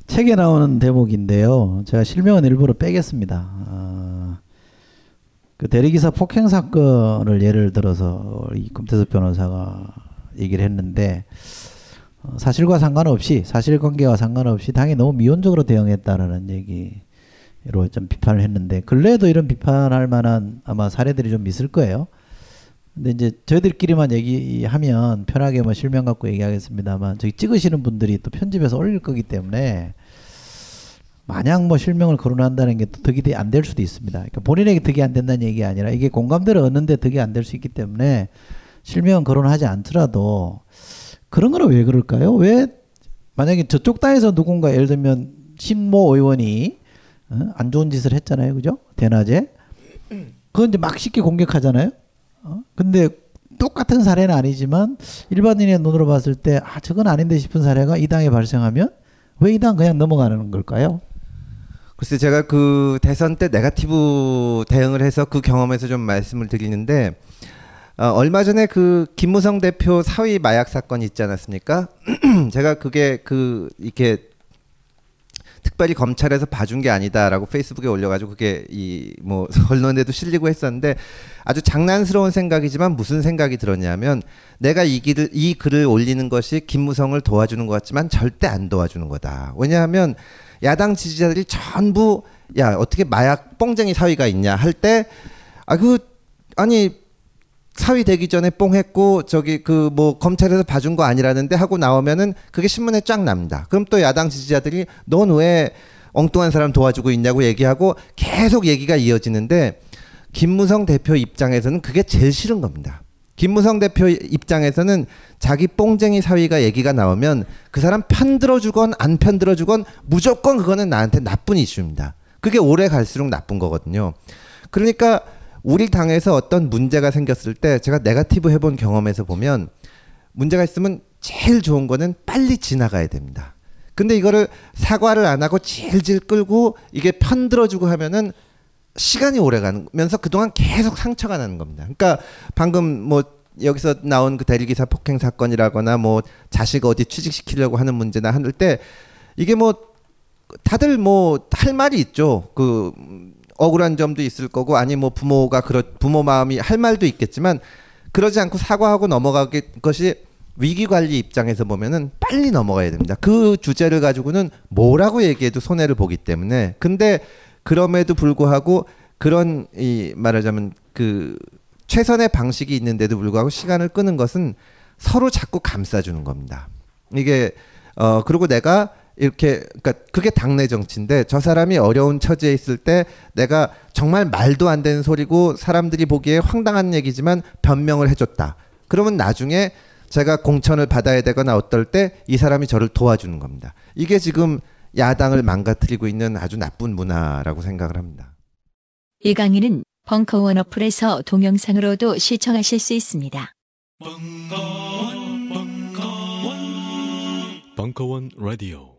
책에 나오는 대목인데요. 제가 실명은 일부러 빼겠습니다. 아, 그 대리기사 폭행 사건을 예를 들어서 이 금태섭 변호사가 얘기를 했는데 어, 사실과 상관없이 사실관계와 상관없이 당이 너무 미온적으로 대응했다라는 얘기로 좀 비판을 했는데 근래에도 이런 비판할 만한 아마 사례들이 좀 있을 거예요. 근데 이제 저희들끼리만 얘기하면 편하게 뭐 실명 갖고 얘기하겠습니다만 저기 찍으시는 분들이 또 편집해서 올릴 거기 때문에 마냥 뭐 실명을 거론한다는 게 또 득이 안 될 수도 있습니다. 그러니까 본인에게 득이 안 된다는 얘기 아니라 이게 공감대를 얻는데 득이 안 될 수 있기 때문에 실명은 거론하지 않더라도 그런 거는 왜 그럴까요? 왜 만약에 저쪽 당에서 누군가 예를 들면 신모 의원이 어? 안 좋은 짓을 했잖아요, 그죠? 대낮에 그건 이제 막 쉽게 공격하잖아요. 어? 근데 똑같은 사례는 아니지만 일반인의 눈으로 봤을 때 아, 저건 아닌데 싶은 사례가 이 당에 발생하면 왜 이 당 그냥 넘어가는 걸까요? 글쎄 제가 그 대선 때 네가티브 대응을 해서 그 경험에서 좀 말씀을 드리는데 어, 얼마 전에 그 김무성 대표 사위 마약 사건 있지 않았습니까? *clears throat* 제가 그게 그 이렇게 특별히 검찰에서 봐준 게 아니다라고 페이스북에 올려가지고 그게 이 뭐 *laughs* 언론에도 실리고 했었는데 아주 장난스러운 생각이지만 무슨 생각이 들었냐면 내가 이 길을 이 글을 올리는 것이 김무성을 도와주는 것 같지만 절대 안 도와주는 거다. 왜냐하면 야당 지지자들이 전부 야 어떻게 마약 뽕쟁이 사위가 있냐 할 때 아 그 아니 사위 되기 전에 뽕했고 저기 그 뭐 검찰에서 봐준 거 아니라는데 하고 나오면은 그게 신문에 쫙 납니다. 그럼 또 야당 지지자들이 넌 왜 엉뚱한 사람 도와주고 있냐고 얘기하고 계속 얘기가 이어지는데 김무성 대표 입장에서는 그게 제일 싫은 겁니다. 김무성 대표 입장에서는 자기 뽕쟁이 사위가 얘기가 나오면 그 사람 편들어 주건 안 편들어 주건 무조건 그거는 나한테 나쁜 이슈입니다. 그게 오래 갈수록 나쁜 거거든요. 그러니까 우리 당에서 어떤 문제가 생겼을 때 제가 네가티브 해본 경험에서 보면 문제가 있으면 제일 좋은 거는 빨리 지나가야 됩니다. 근데 이거를 사과를 안 하고 질질 끌고 이게 편들어주고 하면은 시간이 오래 가면서 그동안 계속 상처가 나는 겁니다. 그러니까 방금 뭐 여기서 나온 그 대리기사 폭행 사건이라거나 뭐 자식 어디 취직시키려고 하는 문제나 하는 때 이게 뭐 다들 뭐 할 말이 있죠. 그 억울한 점도 있을 거고 아니 뭐 부모가 그렇 부모 마음이 할 말도 있겠지만 그러지 않고 사과하고 넘어가기 것이 위기 관리 입장에서 보면은 빨리 넘어가야 됩니다. 그 주제를 가지고는 뭐라고 얘기해도 손해를 보기 때문에 근데 그럼에도 불구하고 그런 이 말하자면 그 최선의 방식이 있는데도 불구하고 시간을 끄는 것은 서로 자꾸 감싸주는 겁니다. 이게 어 그리고 내가 이렇게 그러니까 그게 당내 정치인데 저 사람이 어려운 처지에 있을 때 내가 정말 말도 안 되는 소리고 사람들이 보기에 황당한 얘기지만 변명을 해줬다. 그러면 나중에 제가 공천을 받아야 되거나 어떨 때 이 사람이 저를 도와주는 겁니다. 이게 지금 야당을 망가뜨리고 있는 아주 나쁜 문화라고 생각을 합니다. 이 강의는 벙커원 어플에서 동영상으로도 시청하실 수 있습니다. 벙커원 라디오